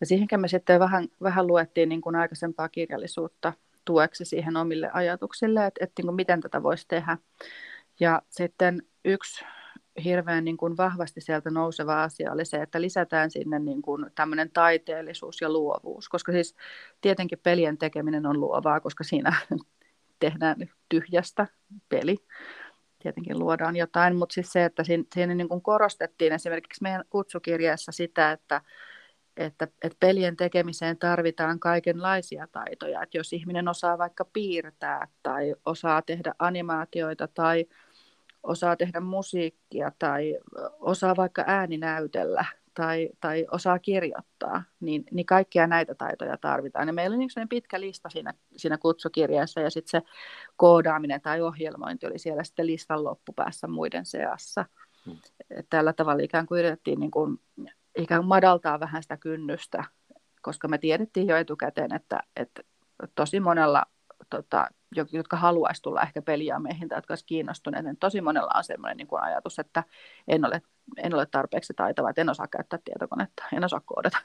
Ja siihenkin me sitten vähän, vähän luettiin niin kuin aikaisempaa kirjallisuutta tueksi siihen omille ajatuksille, että, että niin kuin miten tätä voisi tehdä. Ja sitten yksi hirveän niin kuin vahvasti sieltä nouseva asia oli se, että lisätään sinne niin kuin tämmöinen taiteellisuus ja luovuus, koska siis tietenkin pelien tekeminen on luovaa, koska siinä *laughs* tehdään tyhjästä peli. Tietenkin luodaan jotain, mutta siis se, että siinä, siinä niin kuin korostettiin esimerkiksi meidän kutsukirjassa sitä, että, että, että pelien tekemiseen tarvitaan kaikenlaisia taitoja. Että jos ihminen osaa vaikka piirtää tai osaa tehdä animaatioita tai osaa tehdä musiikkia tai osaa vaikka ääninäytellä tai, tai osaa kirjoittaa, niin, niin kaikkia näitä taitoja tarvitaan. Ja meillä oli niin pitkä lista siinä, siinä kutsukirjassa ja sitten se koodaaminen tai ohjelmointi oli siellä sitten listan loppupäässä muiden seassa. Hmm. Tällä tavalla ikään kuin yritettiin niin kuin ikään kuin madaltaa vähän sitä kynnystä, koska me tiedettiin jo etukäteen, että, että tosi monella, tota, jotka haluaisi tulla ehkä pelijaameihin tai jotka olisivat kiinnostuneet, niin tosi monella on sellainen niin kuin ajatus, että en ole, en ole tarpeeksi taitava, että en osaa käyttää tietokonetta, en osaa koodata.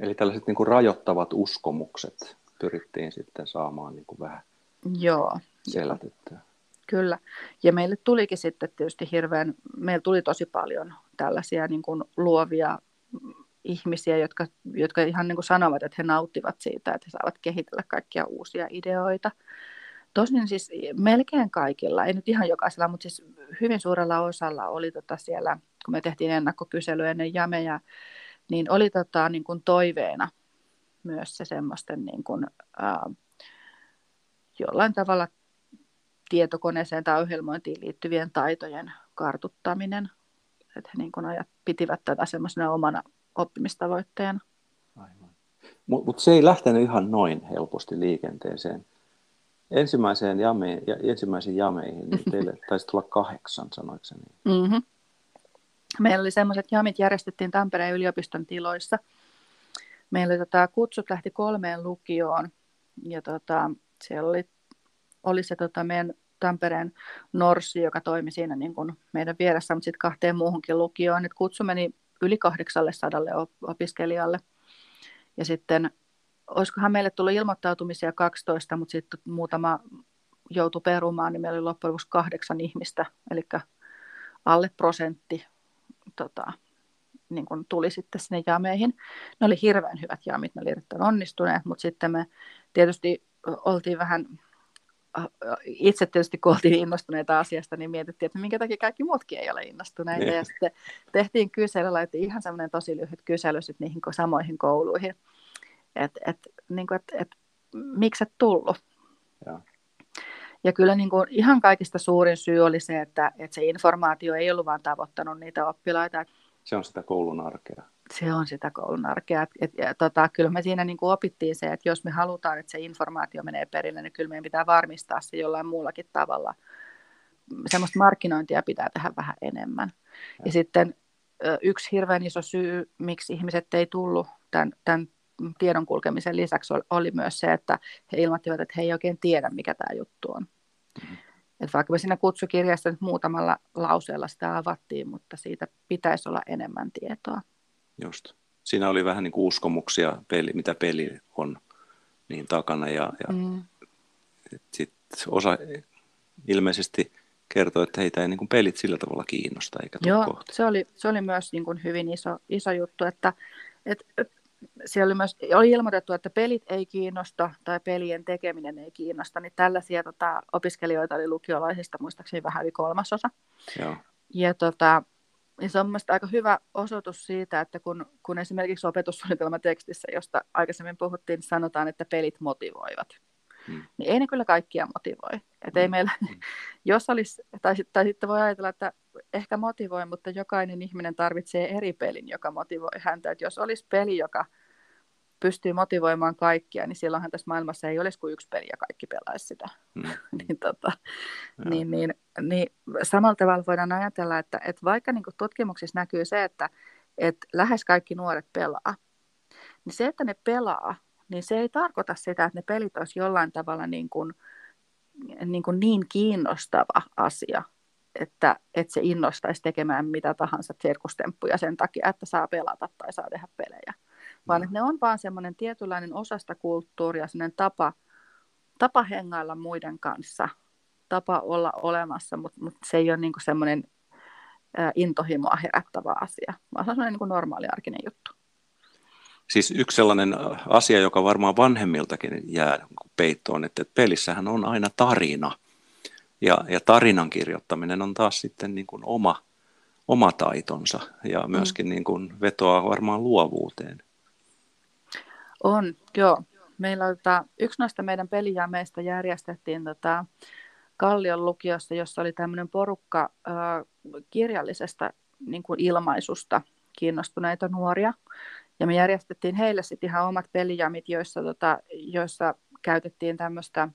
Eli tällaiset niin kuin rajoittavat uskomukset pyrittiin sitten saamaan niin kuin vähän Joo, selätettyä. Kyllä. Ja meille tulikin sitten tietysti hirveän, meillä tuli tosi paljon tällaisia niin kuin luovia ihmisiä, jotka, jotka ihan niin kuin sanovat, että he nauttivat siitä, että he saavat kehitellä kaikkia uusia ideoita. Tosin siis melkein kaikilla, ei nyt ihan jokaisella, mutta siis hyvin suurella osalla oli tota siellä, kun me tehtiin ennakkokysely ennen jameja, niin oli tota, niin kuin toiveena myös se semmoisten niin kuin, ää, jollain tavalla tietokoneeseen tai ohjelmointiin liittyvien taitojen kartuttaminen. Että he niin ajat, pitivät tätä semmoisena omana oppimistavoitteena. Mutta mut se ei lähtenyt ihan noin helposti liikenteeseen. Ensimmäiseen jame, ja ensimmäisiin jameihin niin teille *laughs* taisi tulla kahdeksan, sanoiko se niin? Mm-hmm. Meillä oli semmoiset jamit, järjestettiin Tampereen yliopiston tiloissa. Meillä oli tota, kutsut lähti kolmeen lukioon ja tota, siellä oli, oli se tota, meidän Tampereen Norssi, joka toimi siinä niin kuin meidän vieressä, mutta sitten kahteen muuhunkin lukioon. Et kutsu meni yli 800 opiskelijalle. Ja sitten, olisikohan meille tullut ilmoittautumisia 12, mutta sitten muutama joutui perumaan, niin meillä oli loppujen lopuksi kahdeksan ihmistä, eli alle prosentti tota, niin kun tuli sitten sinne jameihin. Ne oli hirveän hyvät jamit, ne oli erittäin onnistuneet, mutta sitten me tietysti oltiin vähän itse tietysti kun oltiin innostuneita asiasta, niin mietittiin, että minkä takia kaikki muutkin ei ole innostuneita. Niin. Ja sitten tehtiin kysely, laitettiin ihan semmoinen tosi lyhyt kysely sit niihin samoihin kouluihin, että et, niin et, et, miksi et tullut. Ja. Ja kyllä niin kuin ihan kaikista suurin syy oli se, että, että se informaatio ei ollut vain tavoittanut niitä oppilaita. Se on sitä koulun arkea. Se on sitä koulun arkea. Et, et, ja, tota, kyllä me siinä niin kuin opittiin se, että jos me halutaan, että se informaatio menee perille, niin kyllä meidän pitää varmistaa se jollain muullakin tavalla. Semmoista markkinointia pitää tehdä vähän enemmän. Ja, ja sitten yksi hirveän iso syy, miksi ihmiset ei tullut tämän, tämän tiedon kulkemisen lisäksi oli myös se, että he ilmoittivat, että he ei oikein tiedä, mikä tämä juttu on. Mm-hmm. Et vaikka me siinä kutsukirjassa nyt muutamalla lauseella sitä avattiin, mutta siitä pitäisi olla enemmän tietoa. Just. Siinä oli vähän niin kuin uskomuksia, peli, mitä peli on niin takana. Ja, ja mm. sit osa ilmeisesti kertoi, että heitä ei niin kuin pelit sillä tavalla kiinnosta eikä Joo, kohti. se oli, se oli myös niin kuin hyvin iso, iso juttu, että, että siellä oli myös oli ilmoitettu, että pelit ei kiinnosta tai pelien tekeminen ei kiinnosta, niin tällaisia tota, opiskelijoita oli lukiolaisista muistaakseni vähän yli kolmasosa. Joo. Ja tota, ja se on mielestäni aika hyvä osoitus siitä, että kun, kun esimerkiksi opetussuunnitelmatekstissä, josta aikaisemmin puhuttiin, niin sanotaan, että pelit motivoivat. Hmm. Niin ei ne kyllä kaikkia motivoi. Et ei hmm. meillä, hmm. *laughs* jos olisi, tai, tai sitten voi ajatella, että ehkä motivoi, mutta jokainen ihminen tarvitsee eri pelin, joka motivoi häntä. Et jos olisi peli, joka pystyy motivoimaan kaikkia, niin silloinhan tässä maailmassa ei olisi kuin yksi peli ja kaikki pelaisi sitä. Mm. *laughs* niin, tota, niin, niin, niin samalla tavalla voidaan ajatella, että, että vaikka niin tutkimuksissa näkyy se, että, että lähes kaikki nuoret pelaa, niin se, että ne pelaa, niin se ei tarkoita sitä, että ne pelit olisi jollain tavalla niin, kuin, niin, kuin niin kiinnostava asia, että, että se innostaisi tekemään mitä tahansa sirkustemppuja sen takia, että saa pelata tai saa tehdä pelejä vaan että ne on vaan semmoinen tietynlainen osasta kulttuuria, semmoinen tapa, tapa hengailla muiden kanssa, tapa olla olemassa, mutta, mutta se ei ole niin kuin semmoinen intohimoa herättävä asia, vaan se on semmoinen niin kuin normaali arkinen juttu. Siis yksi sellainen asia, joka varmaan vanhemmiltakin jää peittoon, että pelissähän on aina tarina. Ja, ja tarinan kirjoittaminen on taas sitten niin kuin oma, oma taitonsa ja myöskin mm. niin kuin vetoaa varmaan luovuuteen. On, joo. Meillä on, tota, yksi noista meidän pelijameista järjestettiin tota, Kallion lukiossa, jossa oli tämmöinen porukka äh, kirjallisesta niin kuin ilmaisusta kiinnostuneita nuoria. Ja me järjestettiin heille sitten ihan omat pelijamit, joissa, tota, joissa käytettiin tämmöistä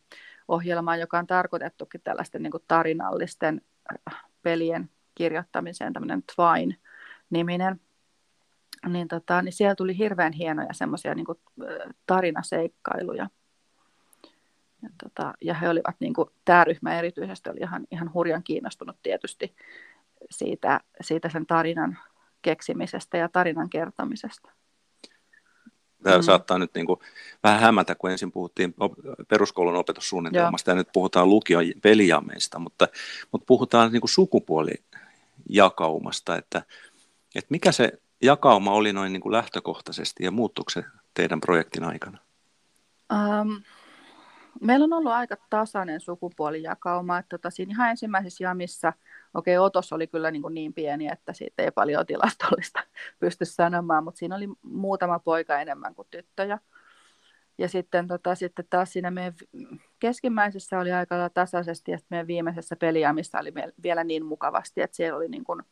ohjelmaa, joka on tarkoitettukin tällaisten niin kuin tarinallisten pelien kirjoittamiseen, tämmöinen Twine-niminen niin, tota, niin siellä tuli hirveän hienoja semmoisia niin tarinaseikkailuja. Ja, tota, ja he olivat, niin kuin, tämä ryhmä erityisesti oli ihan, ihan hurjan kiinnostunut tietysti siitä, siitä sen tarinan keksimisestä ja tarinan kertomisesta. Tämä mm. saattaa nyt niin kuin vähän hämätä, kun ensin puhuttiin peruskoulun opetussuunnitelmasta Joo. ja nyt puhutaan lukion pelijameista, mutta, mutta puhutaan niin kuin sukupuolijakaumasta, että, että mikä se jakauma oli noin niin kuin lähtökohtaisesti ja muuttuiko se teidän projektin aikana? Um, meillä on ollut aika tasainen sukupuolijakauma. Että tota, siinä ihan ensimmäisessä jamissa, okei okay, otos oli kyllä niin, kuin niin pieni, että siitä ei paljon tilastollista *laughs* pysty sanomaan, mutta siinä oli muutama poika enemmän kuin tyttöjä. Ja sitten, tota, sitten taas siinä meidän keskimmäisessä oli aika tasaisesti ja meidän viimeisessä peliamissa oli vielä niin mukavasti, että siellä oli niin kuin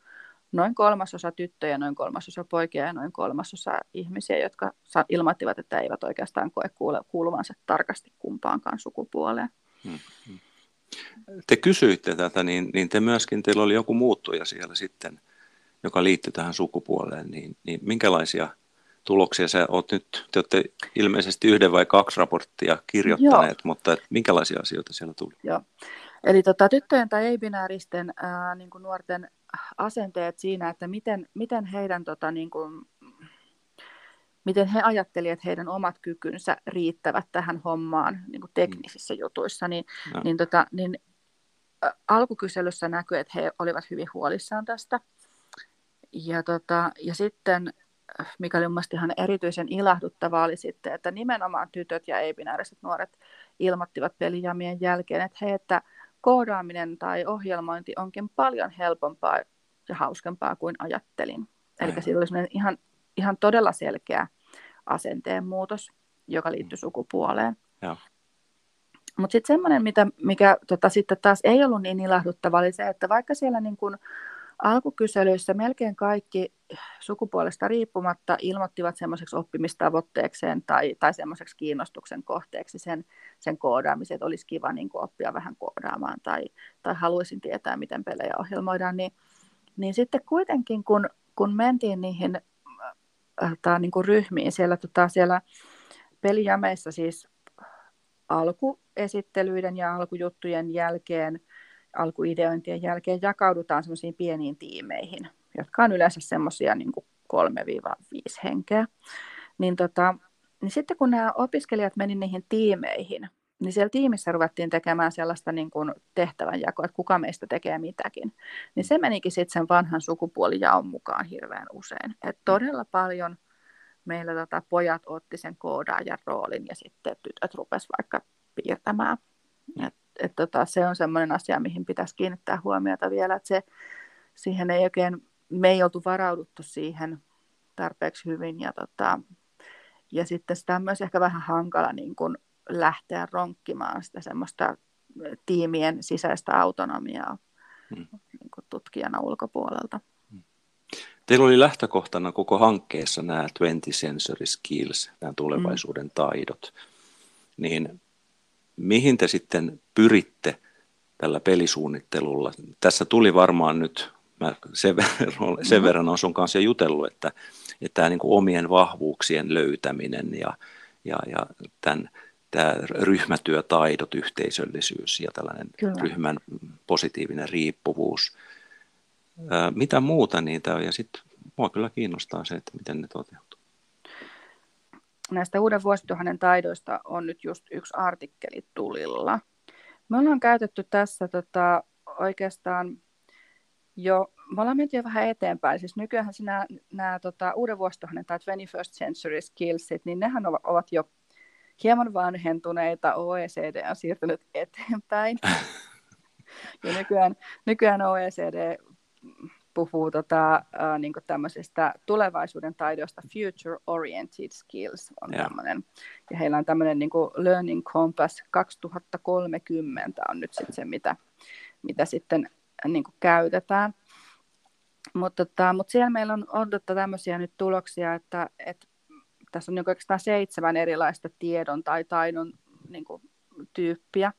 noin kolmasosa tyttöjä, noin kolmasosa poikia ja noin kolmasosa ihmisiä, jotka ilmoittivat, että eivät oikeastaan koe kuuluvansa tarkasti kumpaankaan sukupuoleen. Hmm, hmm. Te kysyitte tätä, niin, niin te myöskin, teillä oli joku muuttuja siellä sitten, joka liittyy tähän sukupuoleen, niin, niin minkälaisia tuloksia sä oot nyt, te olette ilmeisesti yhden vai kaksi raporttia kirjoittaneet, Joo. mutta minkälaisia asioita siellä tuli? Joo. Eli tota, tyttöjen tai ei-binääristen ää, niin kuin nuorten asenteet siinä, että miten, miten heidän tota, niin kuin, miten he ajattelivat, että heidän omat kykynsä riittävät tähän hommaan niin kuin teknisissä mm. jutuissa, niin, no. niin, tota, niin alkukyselyssä näkyy, että he olivat hyvin huolissaan tästä. Ja, tota, ja sitten mikä oli mielestäni ihan erityisen ilahduttavaa, oli sitten, että nimenomaan tytöt ja ei-binääriset nuoret ilmoittivat pelijamien jälkeen, että hei, että koodaaminen tai ohjelmointi onkin paljon helpompaa ja hauskempaa kuin ajattelin. Eli siinä oli ihan, ihan todella selkeä asenteen muutos, joka liittyy sukupuoleen. Mutta sitten semmoinen, mikä tota, sitten taas ei ollut niin ilahduttava, oli se, että vaikka siellä niin kun alkukyselyissä melkein kaikki sukupuolesta riippumatta ilmoittivat semmoiseksi oppimistavoitteekseen tai, tai semmoiseksi kiinnostuksen kohteeksi sen, sen koodaamisen, että olisi kiva niin oppia vähän koodaamaan tai, tai haluaisin tietää, miten pelejä ohjelmoidaan, niin, niin sitten kuitenkin kun, kun mentiin niihin äh, tai niin kuin ryhmiin siellä, tota, siellä pelijameissa siis alkuesittelyiden ja alkujuttujen jälkeen, alkuideointien jälkeen jakaudutaan semmoisiin pieniin tiimeihin, jotka on yleensä semmoisia niin 3-5 henkeä. Niin, tota, niin sitten kun nämä opiskelijat meni niihin tiimeihin, niin siellä tiimissä ruvettiin tekemään sellaista niin kuin tehtävänjakoa, että kuka meistä tekee mitäkin. Niin se menikin sitten sen vanhan sukupuolijaon mukaan hirveän usein. Et todella paljon meillä tota, pojat otti sen koodaajan roolin ja sitten tytöt rupesivat vaikka piirtämään. Et, et, tota, se on sellainen asia, mihin pitäisi kiinnittää huomiota vielä, että se, siihen ei oikein, me ei oltu varauduttu siihen tarpeeksi hyvin ja, tota, ja sitten sitä on myös ehkä vähän hankala niin kun lähteä ronkkimaan sitä semmoista tiimien sisäistä autonomiaa hmm. niin tutkijana ulkopuolelta. Teillä oli lähtökohtana koko hankkeessa nämä 20 sensory skills, nämä tulevaisuuden taidot. Niin mihin te sitten pyritte tällä pelisuunnittelulla? Tässä tuli varmaan nyt, mä sen verran, *laughs* sen mm-hmm. verran olen sun kanssa jutellut, että, että tämä niin kuin omien vahvuuksien löytäminen ja, ja, ja tämän, tämä ryhmätyötaidot, yhteisöllisyys ja tällainen Kyllä. ryhmän positiivinen riippuvuus – mitä muuta niitä on ja sitten mua kyllä kiinnostaa se, että miten ne toteutuu. Näistä uuden vuosituhannen taidoista on nyt just yksi artikkeli tulilla. Me ollaan käytetty tässä tota, oikeastaan jo, me ollaan menty jo vähän eteenpäin. Siis nykyään nämä, nämä tota, uuden vuosituhannen tai 21st century skillsit, niin nehän ovat jo hieman vanhentuneita. OECD on siirtynyt eteenpäin. *laughs* Ja nykyään, nykyään OECD puhuu tota, äh, niin tämmöisestä tulevaisuuden taidosta, Future Oriented Skills on yeah. tämmöinen. Ja heillä on tämmöinen niin Learning Compass 2030 on nyt sitten se, mitä, mitä sitten niin käytetään. Mutta tota, mut siellä meillä on, on tota tämmöisiä nyt tuloksia, että, että tässä on niin oikeastaan seitsemän erilaista tiedon tai taidon niin tyyppiä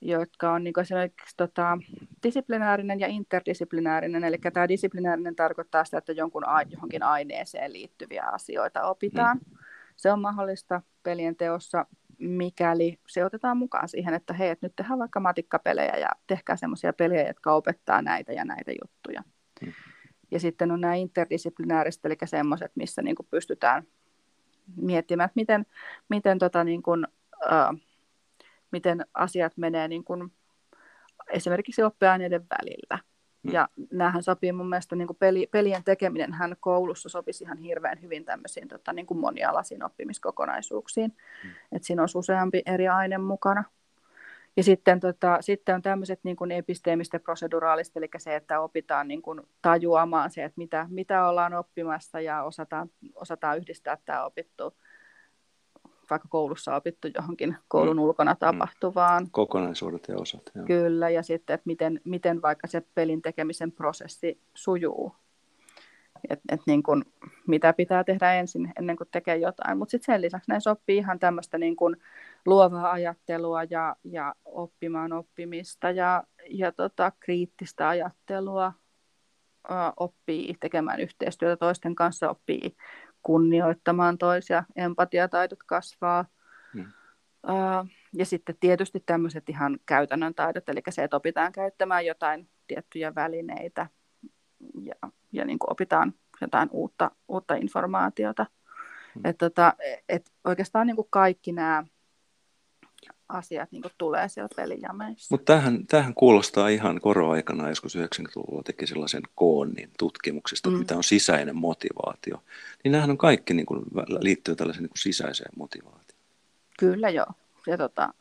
jotka on niin esimerkiksi tota, disiplinäärinen ja interdisiplinäärinen. Eli tämä disiplinäärinen tarkoittaa sitä, että jonkun, johonkin aineeseen liittyviä asioita opitaan. Mm. Se on mahdollista pelien teossa, mikäli se otetaan mukaan siihen, että hei, että nyt tehdään vaikka matikkapelejä ja tehkää semmoisia pelejä, jotka opettaa näitä ja näitä juttuja. Mm. Ja sitten on nämä interdisiplinääriset, eli semmoiset, missä niin pystytään miettimään, että miten, miten tota niin kuin, uh, miten asiat menee niin kuin esimerkiksi oppiaineiden välillä. Mm. Ja näähän sopii mun mielestä, niin kuin peli, pelien tekeminen hän koulussa sopisi ihan hirveän hyvin tämmöisiin tota, niin kuin monialaisiin oppimiskokonaisuuksiin. Mm. Että siinä on useampi eri aine mukana. Ja sitten, tota, sitten on tämmöiset niin kuin episteemistä proseduraalista, eli se, että opitaan niin kuin tajuamaan se, että mitä, mitä ollaan oppimassa ja osataan, osataan yhdistää tämä opittu vaikka koulussa opittu johonkin koulun mm. ulkona mm. tapahtuvaan. Kokonaisuudet ja osat. Joo. Kyllä, ja sitten, että miten, miten vaikka se pelin tekemisen prosessi sujuu. Et, et niin kun, mitä pitää tehdä ensin ennen kuin tekee jotain. Mutta sitten sen lisäksi näin sopii ihan tämmöistä niin kun luovaa ajattelua ja, ja oppimaan oppimista ja, ja tota, kriittistä ajattelua, oppii tekemään yhteistyötä toisten kanssa, oppii kunnioittamaan toisia, empatiataidot kasvaa. Hmm. Uh, ja sitten tietysti tämmöiset ihan käytännön taidot, eli se, että opitaan käyttämään jotain tiettyjä välineitä ja, ja niin kuin opitaan jotain uutta, uutta informaatiota. Hmm. Et tota, et oikeastaan niin kuin kaikki nämä asiat niin tulee siellä pelijameissa. Mutta tämähän, tämähän kuulostaa ihan koroaikana, joskus 90-luvulla teki sellaisen koonnin tutkimuksista, mm. mitä on sisäinen motivaatio. Niin nämähän on kaikki niin kuin, liittyy tällaiseen niin kuin sisäiseen motivaatioon. Kyllä joo. Ja, tota,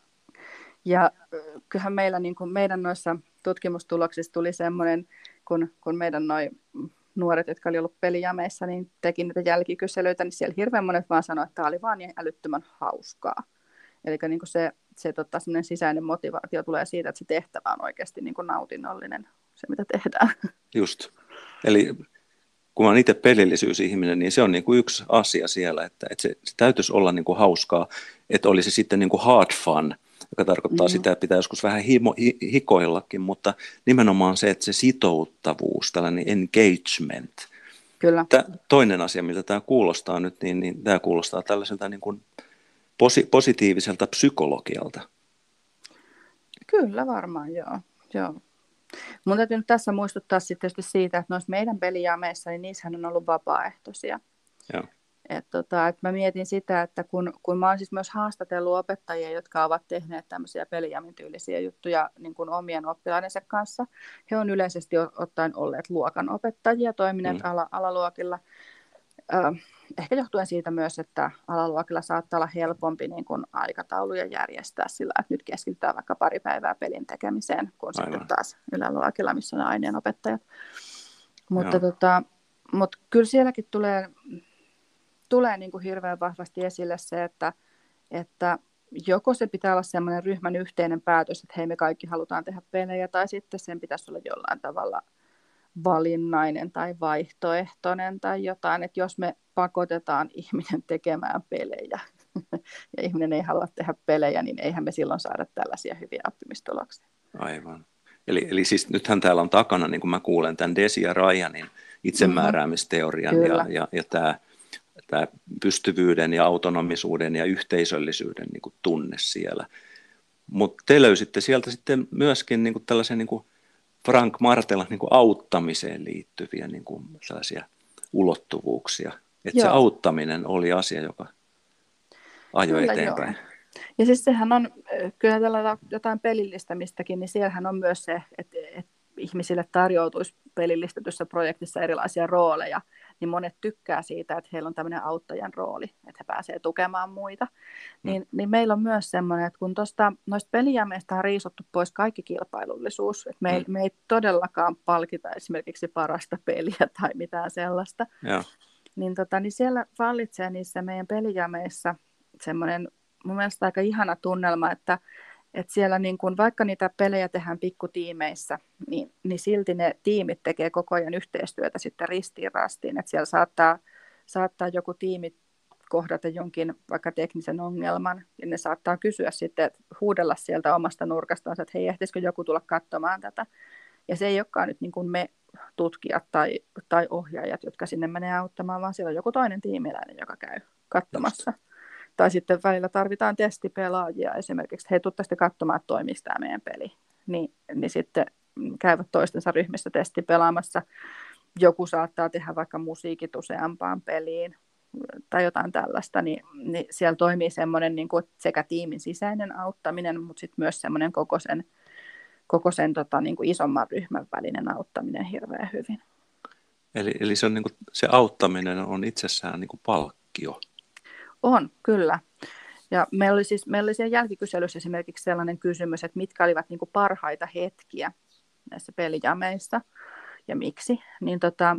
ja kyllähän meillä, niin kuin meidän noissa tutkimustuloksissa tuli semmoinen, kun, kun meidän noin nuoret, jotka oli ollut pelijameissa, niin teki niitä jälkikyselyitä, niin siellä hirveän monet vaan sanoivat, että tämä oli vaan niin älyttömän hauskaa. Eli niin kuin se, se tota, sisäinen motivaatio tulee siitä, että se tehtävä on oikeasti niin kuin nautinnollinen, se mitä tehdään. Just. Eli kun mä olen itse pelillisyysihminen, niin se on niin kuin yksi asia siellä, että, että se, se täytyisi olla niin kuin hauskaa, että olisi sitten niin kuin hard fun, joka tarkoittaa mm-hmm. sitä, että pitää joskus vähän himo, hi, hikoillakin, mutta nimenomaan se, että se sitouttavuus, tällainen engagement. Kyllä. Tä, toinen asia, miltä tämä kuulostaa nyt, niin, niin tämä kuulostaa tällaiselta niin kuin posi, positiiviselta psykologialta. Kyllä varmaan, joo. joo. Mun täytyy nyt tässä muistuttaa sitten siitä, että noissa meidän pelijaameissa, niin niissähän on ollut vapaaehtoisia. Joo. Et tota, et mä mietin sitä, että kun, kun mä oon siis myös haastatellut opettajia, jotka ovat tehneet tämmöisiä pelijämin tyylisiä juttuja niin kuin omien oppilaidensa kanssa. He on yleisesti ottaen olleet luokanopettajia, toimineet mm. ala, alaluokilla. Ehkä johtuen siitä myös, että alaluokilla saattaa olla helpompi niin kuin aikatauluja järjestää sillä, että nyt keskitytään vaikka pari päivää pelin tekemiseen, kun Aivan. sitten taas yläluokilla, missä on aineenopettajat. Mutta, tota, mutta kyllä sielläkin tulee tulee niin kuin hirveän vahvasti esille se, että, että joko se pitää olla semmoinen ryhmän yhteinen päätös, että hei me kaikki halutaan tehdä pelejä, tai sitten sen pitäisi olla jollain tavalla valinnainen tai vaihtoehtoinen tai jotain, että jos me pakotetaan ihminen tekemään pelejä *laughs* ja ihminen ei halua tehdä pelejä, niin eihän me silloin saada tällaisia hyviä oppimistuloksia. Aivan. Eli, eli siis nythän täällä on takana, niin kuin mä kuulen, tämän Desi ja Ryanin itsemääräämisteorian mm-hmm. ja, ja, ja tämä tämä pystyvyyden ja autonomisuuden ja yhteisöllisyyden niin kuin tunne siellä. Mutta te löysitte sieltä sitten myöskin niin kuin tällaisen niin kuin Frank Martelan niin kuin auttamiseen liittyviä niin kuin sellaisia ulottuvuuksia. Että se auttaminen oli asia, joka ajoi kyllä eteenpäin. Joo. Ja siis sehän on, kyllä tällä jotain pelillistämistäkin, niin siellähän on myös se, että, että ihmisille tarjoutuisi pelillistetyssä projektissa erilaisia rooleja – niin monet tykkää siitä, että heillä on tämmöinen auttajan rooli, että he pääsevät tukemaan muita. Mm. Niin, niin meillä on myös semmoinen, että kun tuosta noista pelijämeistä on riisottu pois kaikki kilpailullisuus, että me, mm. me ei todellakaan palkita esimerkiksi parasta peliä *laughs* tai mitään sellaista, ja. niin, tota, niin siellä vallitsee niissä meidän pelijämeissä semmoinen mun mielestä aika ihana tunnelma, että et siellä niin kun, vaikka niitä pelejä tehdään pikkutiimeissä, niin, niin silti ne tiimit tekee koko ajan yhteistyötä sitten ristiin rastiin. Et siellä saattaa, saattaa joku tiimi kohdata jonkin vaikka teknisen ongelman, ja ne saattaa kysyä sitten, että huudella sieltä omasta nurkastaan, että hei, ehtisikö joku tulla katsomaan tätä. Ja se ei olekaan nyt niin kuin me tutkijat tai, tai ohjaajat, jotka sinne menee auttamaan, vaan siellä on joku toinen tiimiläinen, joka käy katsomassa. Just. Tai sitten välillä tarvitaan testipelaajia esimerkiksi, he tuttaisitte katsomaan, että toimisi tämä meidän peli. Niin, niin sitten käyvät toistensa ryhmissä testipelaamassa. Joku saattaa tehdä vaikka musiikit useampaan peliin tai jotain tällaista, niin, niin siellä toimii semmoinen niin kuin sekä tiimin sisäinen auttaminen, mutta sitten myös semmoinen koko sen, koko sen tota, niin kuin isomman ryhmän välinen auttaminen hirveän hyvin. Eli, eli se, on niin kuin, se auttaminen on itsessään niin kuin palkkio. On, kyllä. Ja meillä oli, siis, meillä oli siellä jälkikyselyssä esimerkiksi sellainen kysymys, että mitkä olivat niin kuin parhaita hetkiä näissä pelijameissa ja miksi. Niin, tota,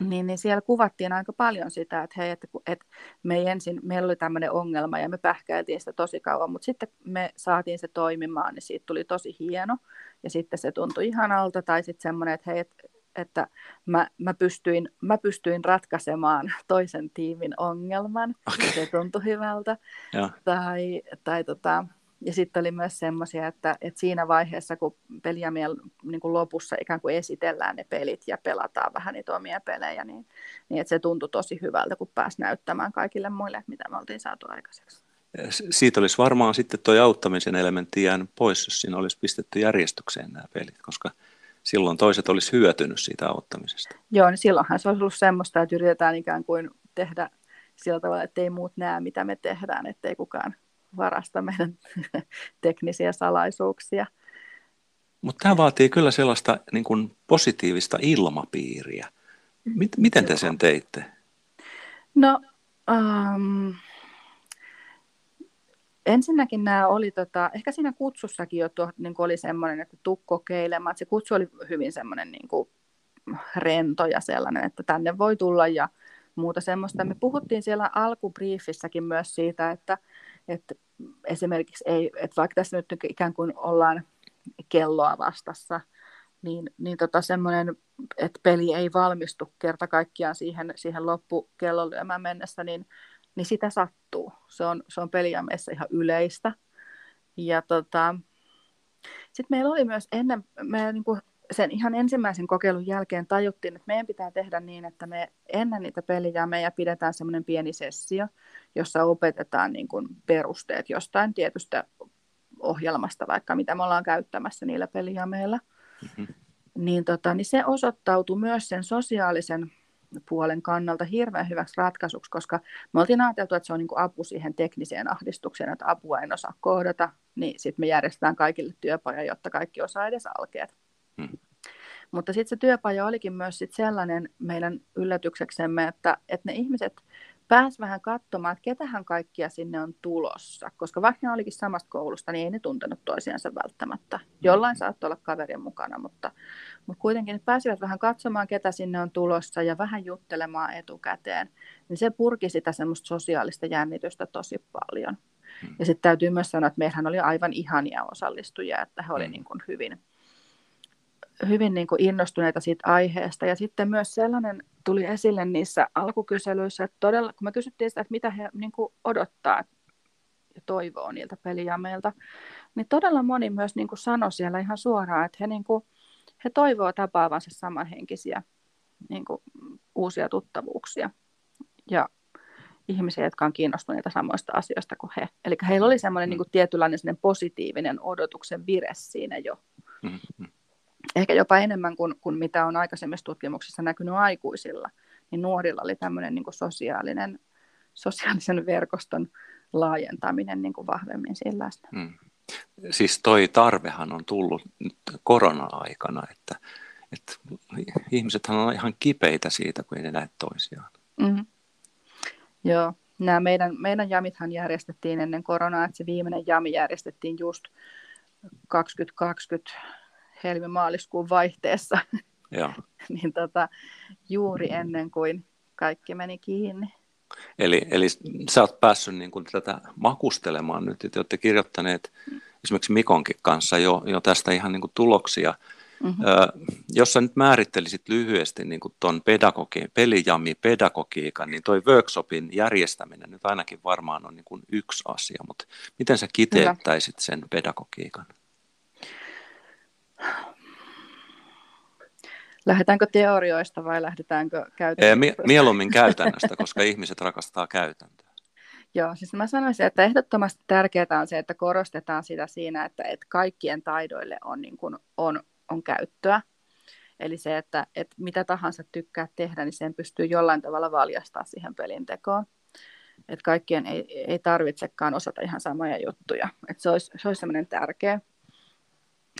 niin, niin siellä kuvattiin aika paljon sitä, että hei, että, että me ensin, meillä oli tämmöinen ongelma ja me pähkäiltiin sitä tosi kauan, mutta sitten me saatiin se toimimaan, niin siitä tuli tosi hieno ja sitten se tuntui ihanalta tai sitten semmoinen, että hei, että että mä, mä, pystyin, mä pystyin ratkaisemaan *laughs* toisen tiimin ongelman, okay. se tuntui hyvältä. Ja. Tai, tai tota, ja sitten oli myös semmoisia, että, että siinä vaiheessa, kun peliämien niin kuin lopussa ikään kuin esitellään ne pelit ja pelataan vähän niitä omia pelejä, niin, niin että se tuntui tosi hyvältä, kun pääsi näyttämään kaikille muille, mitä me oltiin saatu aikaiseksi. Siitä olisi varmaan sitten tuo auttamisen elementti jäänyt pois, jos siinä olisi pistetty järjestykseen nämä pelit, koska – silloin toiset olisi hyötynyt siitä auttamisesta. Joo, niin silloinhan se olisi ollut semmoista, että yritetään ikään kuin tehdä sillä tavalla, että ei muut näe, mitä me tehdään, ettei kukaan varasta meidän *laughs* teknisiä salaisuuksia. Mutta tämä vaatii kyllä sellaista niin kuin positiivista ilmapiiriä. Miten te sen teitte? No, um, ensinnäkin nämä oli, tota, ehkä siinä kutsussakin jo tuo, niin oli semmoinen, että tuu kokeilemaan. Se kutsu oli hyvin semmoinen niin kuin rento ja sellainen, että tänne voi tulla ja muuta semmoista. Me puhuttiin siellä alkubriefissäkin myös siitä, että, että esimerkiksi ei, että vaikka tässä nyt ikään kuin ollaan kelloa vastassa, niin, niin tota semmoinen, että peli ei valmistu kerta kaikkiaan siihen, siihen loppukellon lyömään mennessä, niin, niin sitä sattuu. Se on, se on peliameessa ihan yleistä. Ja tota, sitten meillä oli myös ennen, me niin kuin sen ihan ensimmäisen kokeilun jälkeen tajuttiin, että meidän pitää tehdä niin, että me ennen niitä pelijameja pidetään semmoinen pieni sessio, jossa opetetaan niin kuin perusteet jostain tietystä ohjelmasta, vaikka mitä me ollaan käyttämässä niillä pelijameilla. Mm-hmm. Niin, tota, niin se osoittautui myös sen sosiaalisen puolen kannalta hirveän hyväksi ratkaisuksi, koska me oltiin ajateltu, että se on niin kuin apu siihen tekniseen ahdistukseen, että apua en osaa kohdata, niin sitten me järjestetään kaikille työpaja, jotta kaikki osaa edes alkeet. Hmm. Mutta sitten se työpaja olikin myös sit sellainen meidän yllätykseksemme, että, että ne ihmiset pääsivät vähän katsomaan, että ketähän kaikkia sinne on tulossa. Koska vaikka ne olikin samasta koulusta, niin ei ne tuntenut toisiansa välttämättä. Jollain saattoi olla kaverin mukana, mutta, mutta kuitenkin pääsivät vähän katsomaan, ketä sinne on tulossa ja vähän juttelemaan etukäteen. Niin se purki sitä semmoista sosiaalista jännitystä tosi paljon. Hmm. Ja sitten täytyy myös sanoa, että meillähän oli aivan ihania osallistujia, että he olivat hmm. niin kuin hyvin, hyvin niin kuin innostuneita siitä aiheesta. Ja sitten myös sellainen tuli esille niissä alkukyselyissä, että todella, kun me kysyttiin sitä, että mitä he niin kuin odottaa ja toivoo niiltä pelijameilta, niin todella moni myös niin kuin sanoi siellä ihan suoraan, että he, niin kuin, he toivoo tapaavansa samanhenkisiä niin kuin, uusia tuttavuuksia ja ihmisiä, jotka on kiinnostuneita samoista asioista kuin he. Eli heillä oli semmoinen mm. niin kuin, tietynlainen positiivinen odotuksen vire siinä jo. Mm-hmm ehkä jopa enemmän kuin, kuin mitä on aikaisemmissa tutkimuksissa näkynyt aikuisilla, niin nuorilla oli tämmöinen niin kuin sosiaalinen, sosiaalisen verkoston laajentaminen niin kuin vahvemmin siinä läsnä. Hmm. Siis toi tarvehan on tullut nyt korona-aikana, että, että ihmisethän on ihan kipeitä siitä, kun ei näe toisiaan. Mm-hmm. Joo, nämä meidän, meidän jamithan järjestettiin ennen koronaa, että se viimeinen jami järjestettiin just 2020 helmi-maaliskuun vaihteessa, Joo. *laughs* niin tota, juuri ennen kuin kaikki meni kiinni. Eli, eli sä oot päässyt niin kuin tätä makustelemaan nyt, että olette kirjoittaneet esimerkiksi Mikonkin kanssa jo, jo tästä ihan niin kuin tuloksia. Mm-hmm. Ö, jos sä nyt määrittelisit lyhyesti niin kuin ton pedagogi, pelijami pedagogiikan, niin toi workshopin järjestäminen nyt ainakin varmaan on niin kuin yksi asia, mutta miten sä kiteyttäisit sen pedagogiikan? Lähdetäänkö teorioista vai lähdetäänkö käytännöstä? Mieluummin käytännöstä, koska ihmiset rakastaa käytäntöä. *laughs* Joo, siis mä sanoisin, että ehdottomasti tärkeää on se, että korostetaan sitä siinä, että, että kaikkien taidoille on, niin kuin, on, on käyttöä. Eli se, että, että mitä tahansa tykkää tehdä, niin sen pystyy jollain tavalla valjastaa siihen pelintekoon. Että kaikkien ei, ei tarvitsekaan osata ihan samoja juttuja. Että se olisi, se olisi semmoinen tärkeä.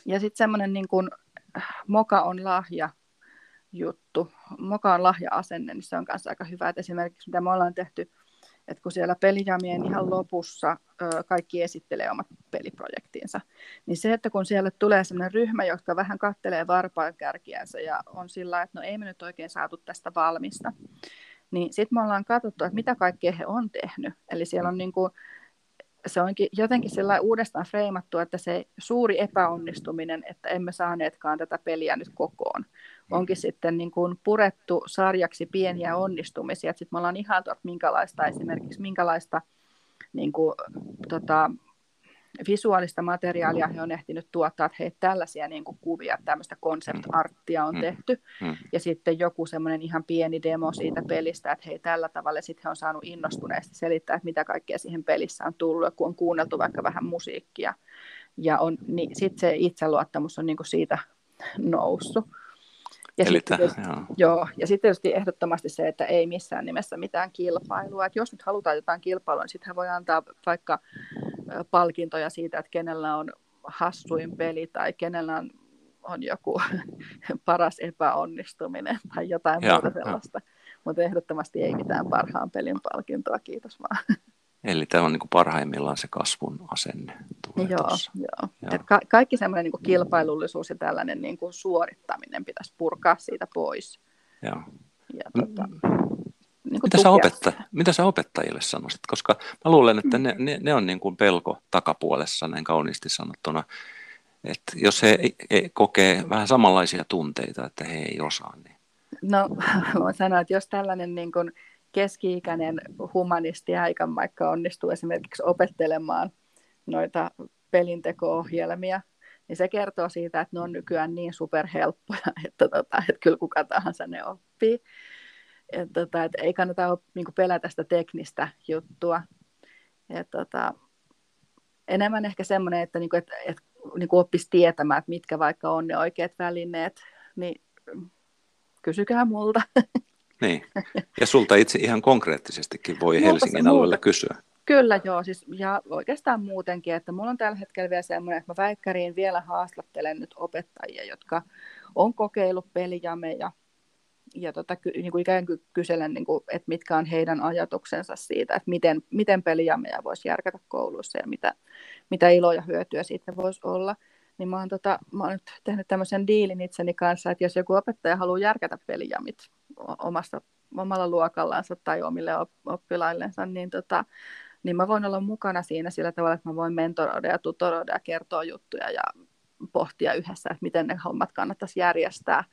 Ja sitten semmoinen niin kuin, moka on lahja juttu. Moka on lahja-asenne, niin se on kanssa aika hyvä. Et esimerkiksi mitä me ollaan tehty, että kun siellä pelijamien ihan lopussa kaikki esittelee omat peliprojektiinsa, niin se, että kun siellä tulee sellainen ryhmä, jotka vähän kattelee varpaan kärkiänsä ja on sillä että no ei me nyt oikein saatu tästä valmista, niin sitten me ollaan katsottu, että mitä kaikkea he on tehnyt. Eli siellä on niin kuin, se onkin jotenkin sellainen uudestaan freimattu, että se suuri epäonnistuminen, että emme saaneetkaan tätä peliä nyt kokoon, onkin sitten niin kuin purettu sarjaksi pieniä onnistumisia. Sitten me ollaan ihailtu, että minkälaista esimerkiksi minkälaista niin kuin, tota, visuaalista materiaalia he on ehtinyt tuottaa, että hei, tällaisia niin kuin kuvia, tämmöistä concept-arttia on mm. tehty, ja sitten joku semmoinen ihan pieni demo siitä pelistä, että hei, tällä tavalla. Sitten he on saanut innostuneesti selittää, että mitä kaikkea siihen pelissä on tullut, kun on kuunneltu vaikka vähän musiikkia, ja on, niin sitten se itseluottamus on niin kuin siitä noussut. Ja Eli sitten, tietysti, joo. joo. ja sitten tietysti ehdottomasti se, että ei missään nimessä mitään kilpailua. Et jos nyt halutaan jotain kilpailua, niin sitten voi antaa vaikka palkintoja siitä, että kenellä on hassuin peli tai kenellä on, on joku *laughs* paras epäonnistuminen tai jotain ja, muuta sellaista. Mutta ehdottomasti ei mitään parhaan pelin palkintoa, kiitos vaan. *laughs* Eli tämä on niin kuin parhaimmillaan se kasvun asenne. Joo, joo. joo. ka- kaikki semmoinen niin kilpailullisuus ja tällainen niin kuin suorittaminen pitäisi purkaa siitä pois. Joo. Ja, tota, niin mitä, sä opetta, mitä sä opettajille sanoisit? Koska mä luulen, että ne, ne, ne on niin kuin pelko takapuolessa, näin kauniisti sanottuna. Että jos he, he kokee vähän samanlaisia tunteita, että he ei osaa, niin... No, *laughs* voin sanoa, että jos tällainen niin kuin keski-ikäinen humanisti vaikka onnistuu esimerkiksi opettelemaan noita pelinteko-ohjelmia, niin se kertoo siitä, että ne on nykyään niin superhelppoja, *laughs* että, tota, että kyllä kuka tahansa ne oppii. Et, tota, et ei kannata niin pelätä sitä teknistä juttua. Et, tota, enemmän ehkä semmoinen, että, niin kuin, että, että niin kuin oppisi tietämään, että mitkä vaikka on ne oikeat välineet, niin kysykää multa. *laughs* Niin, ja sulta itse ihan konkreettisestikin voi Helsingin alueella kysyä. Kyllä joo, siis, ja oikeastaan muutenkin, että mulla on tällä hetkellä vielä semmoinen, että mä väikkäriin vielä haastattelen nyt opettajia, jotka on kokeillut pelijameja, ja tota, niin kuin ikään kuin kyselen, niin kuin, että mitkä on heidän ajatuksensa siitä, että miten, miten pelijameja voisi järkätä kouluissa ja mitä, mitä iloja hyötyä siitä voisi olla. Niin mä oon, tota, mä oon nyt tehnyt tämmöisen diilin itseni kanssa, että jos joku opettaja haluaa järkätä pelijamit omasta, omalla luokallansa tai omille oppilaillensa, niin, tota, niin mä voin olla mukana siinä sillä tavalla, että mä voin mentoroida ja tutoroida ja kertoa juttuja ja pohtia yhdessä, että miten ne hommat kannattaisi järjestää,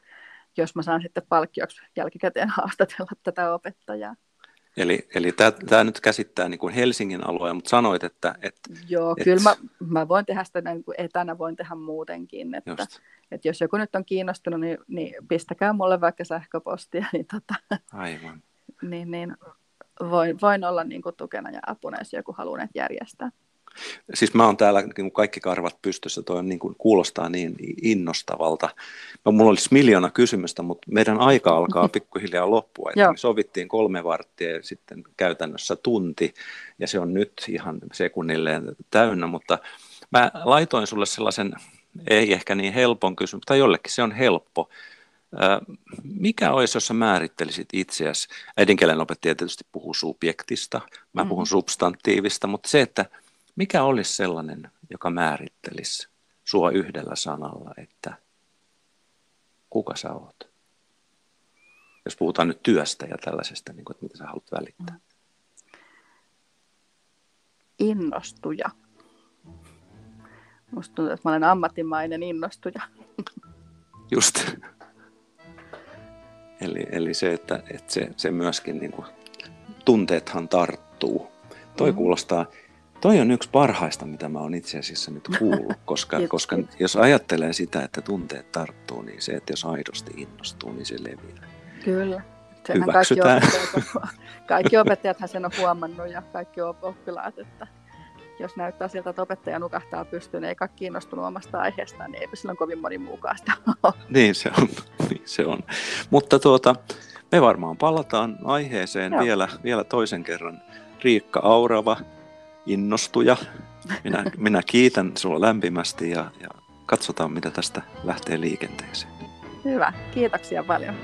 jos mä saan sitten palkkioksi jälkikäteen *laughs* haastatella tätä opettajaa. Eli, eli tämä nyt käsittää niin kuin Helsingin alueen, mutta sanoit, että... Et, Joo, et... kyllä mä, mä voin tehdä sitä niin kuin etänä, voin tehdä muutenkin. Että, että jos joku nyt on kiinnostunut, niin, niin pistäkää mulle vaikka sähköpostia, *laughs* niin, tota, Aivan. niin, niin voin, voin olla niin kuin tukena ja apuna, jos joku haluaa näitä järjestää. Siis mä oon täällä niin kaikki karvat pystyssä, toi niin kuin kuulostaa niin innostavalta. No, mulla olisi miljoona kysymystä, mutta meidän aika alkaa *laughs* pikkuhiljaa loppua. Että me sovittiin kolme varttia ja sitten käytännössä tunti, ja se on nyt ihan sekunnilleen täynnä, mutta mä laitoin sulle sellaisen, ei ehkä niin helpon kysymys, tai jollekin se on helppo. Mikä olisi, jos sä määrittelisit itseäsi? Äidinkielen opettaja tietysti puhuu subjektista, mä puhun mm. substantiivista, mutta se, että mikä olisi sellainen, joka määrittelisi sua yhdellä sanalla, että kuka sä oot? Jos puhutaan nyt työstä ja tällaisesta, niin kuin, että mitä sä haluat välittää. Innostuja. Musta tuntuu, että mä olen ammattimainen innostuja. Just. Eli, eli se, että, että se, se myöskin, niin kuin, tunteethan tarttuu. Toi mm. kuulostaa, Toi on yksi parhaista, mitä mä oon itse asiassa nyt kuullut, *laughs* koska, koska jos ajattelee sitä, että tunteet tarttuu, niin se, että jos aidosti innostuu, niin se leviää. Kyllä. Senhän Hyväksytään. Kaikki opettajat, kaikki opettajathan sen on huomannut ja kaikki oppilaat, että jos näyttää siltä, että opettaja nukahtaa pystyyn, eikä kiinnostunut omasta aiheestaan, niin eipä silloin kovin moni muukaan sitä Niin se on. *laughs* Niin se on. Mutta tuota, me varmaan palataan aiheeseen vielä, vielä toisen kerran. Riikka Aurava, innostuja. Minä, minä kiitän sinua lämpimästi ja, ja katsotaan, mitä tästä lähtee liikenteeseen. Hyvä, kiitoksia paljon.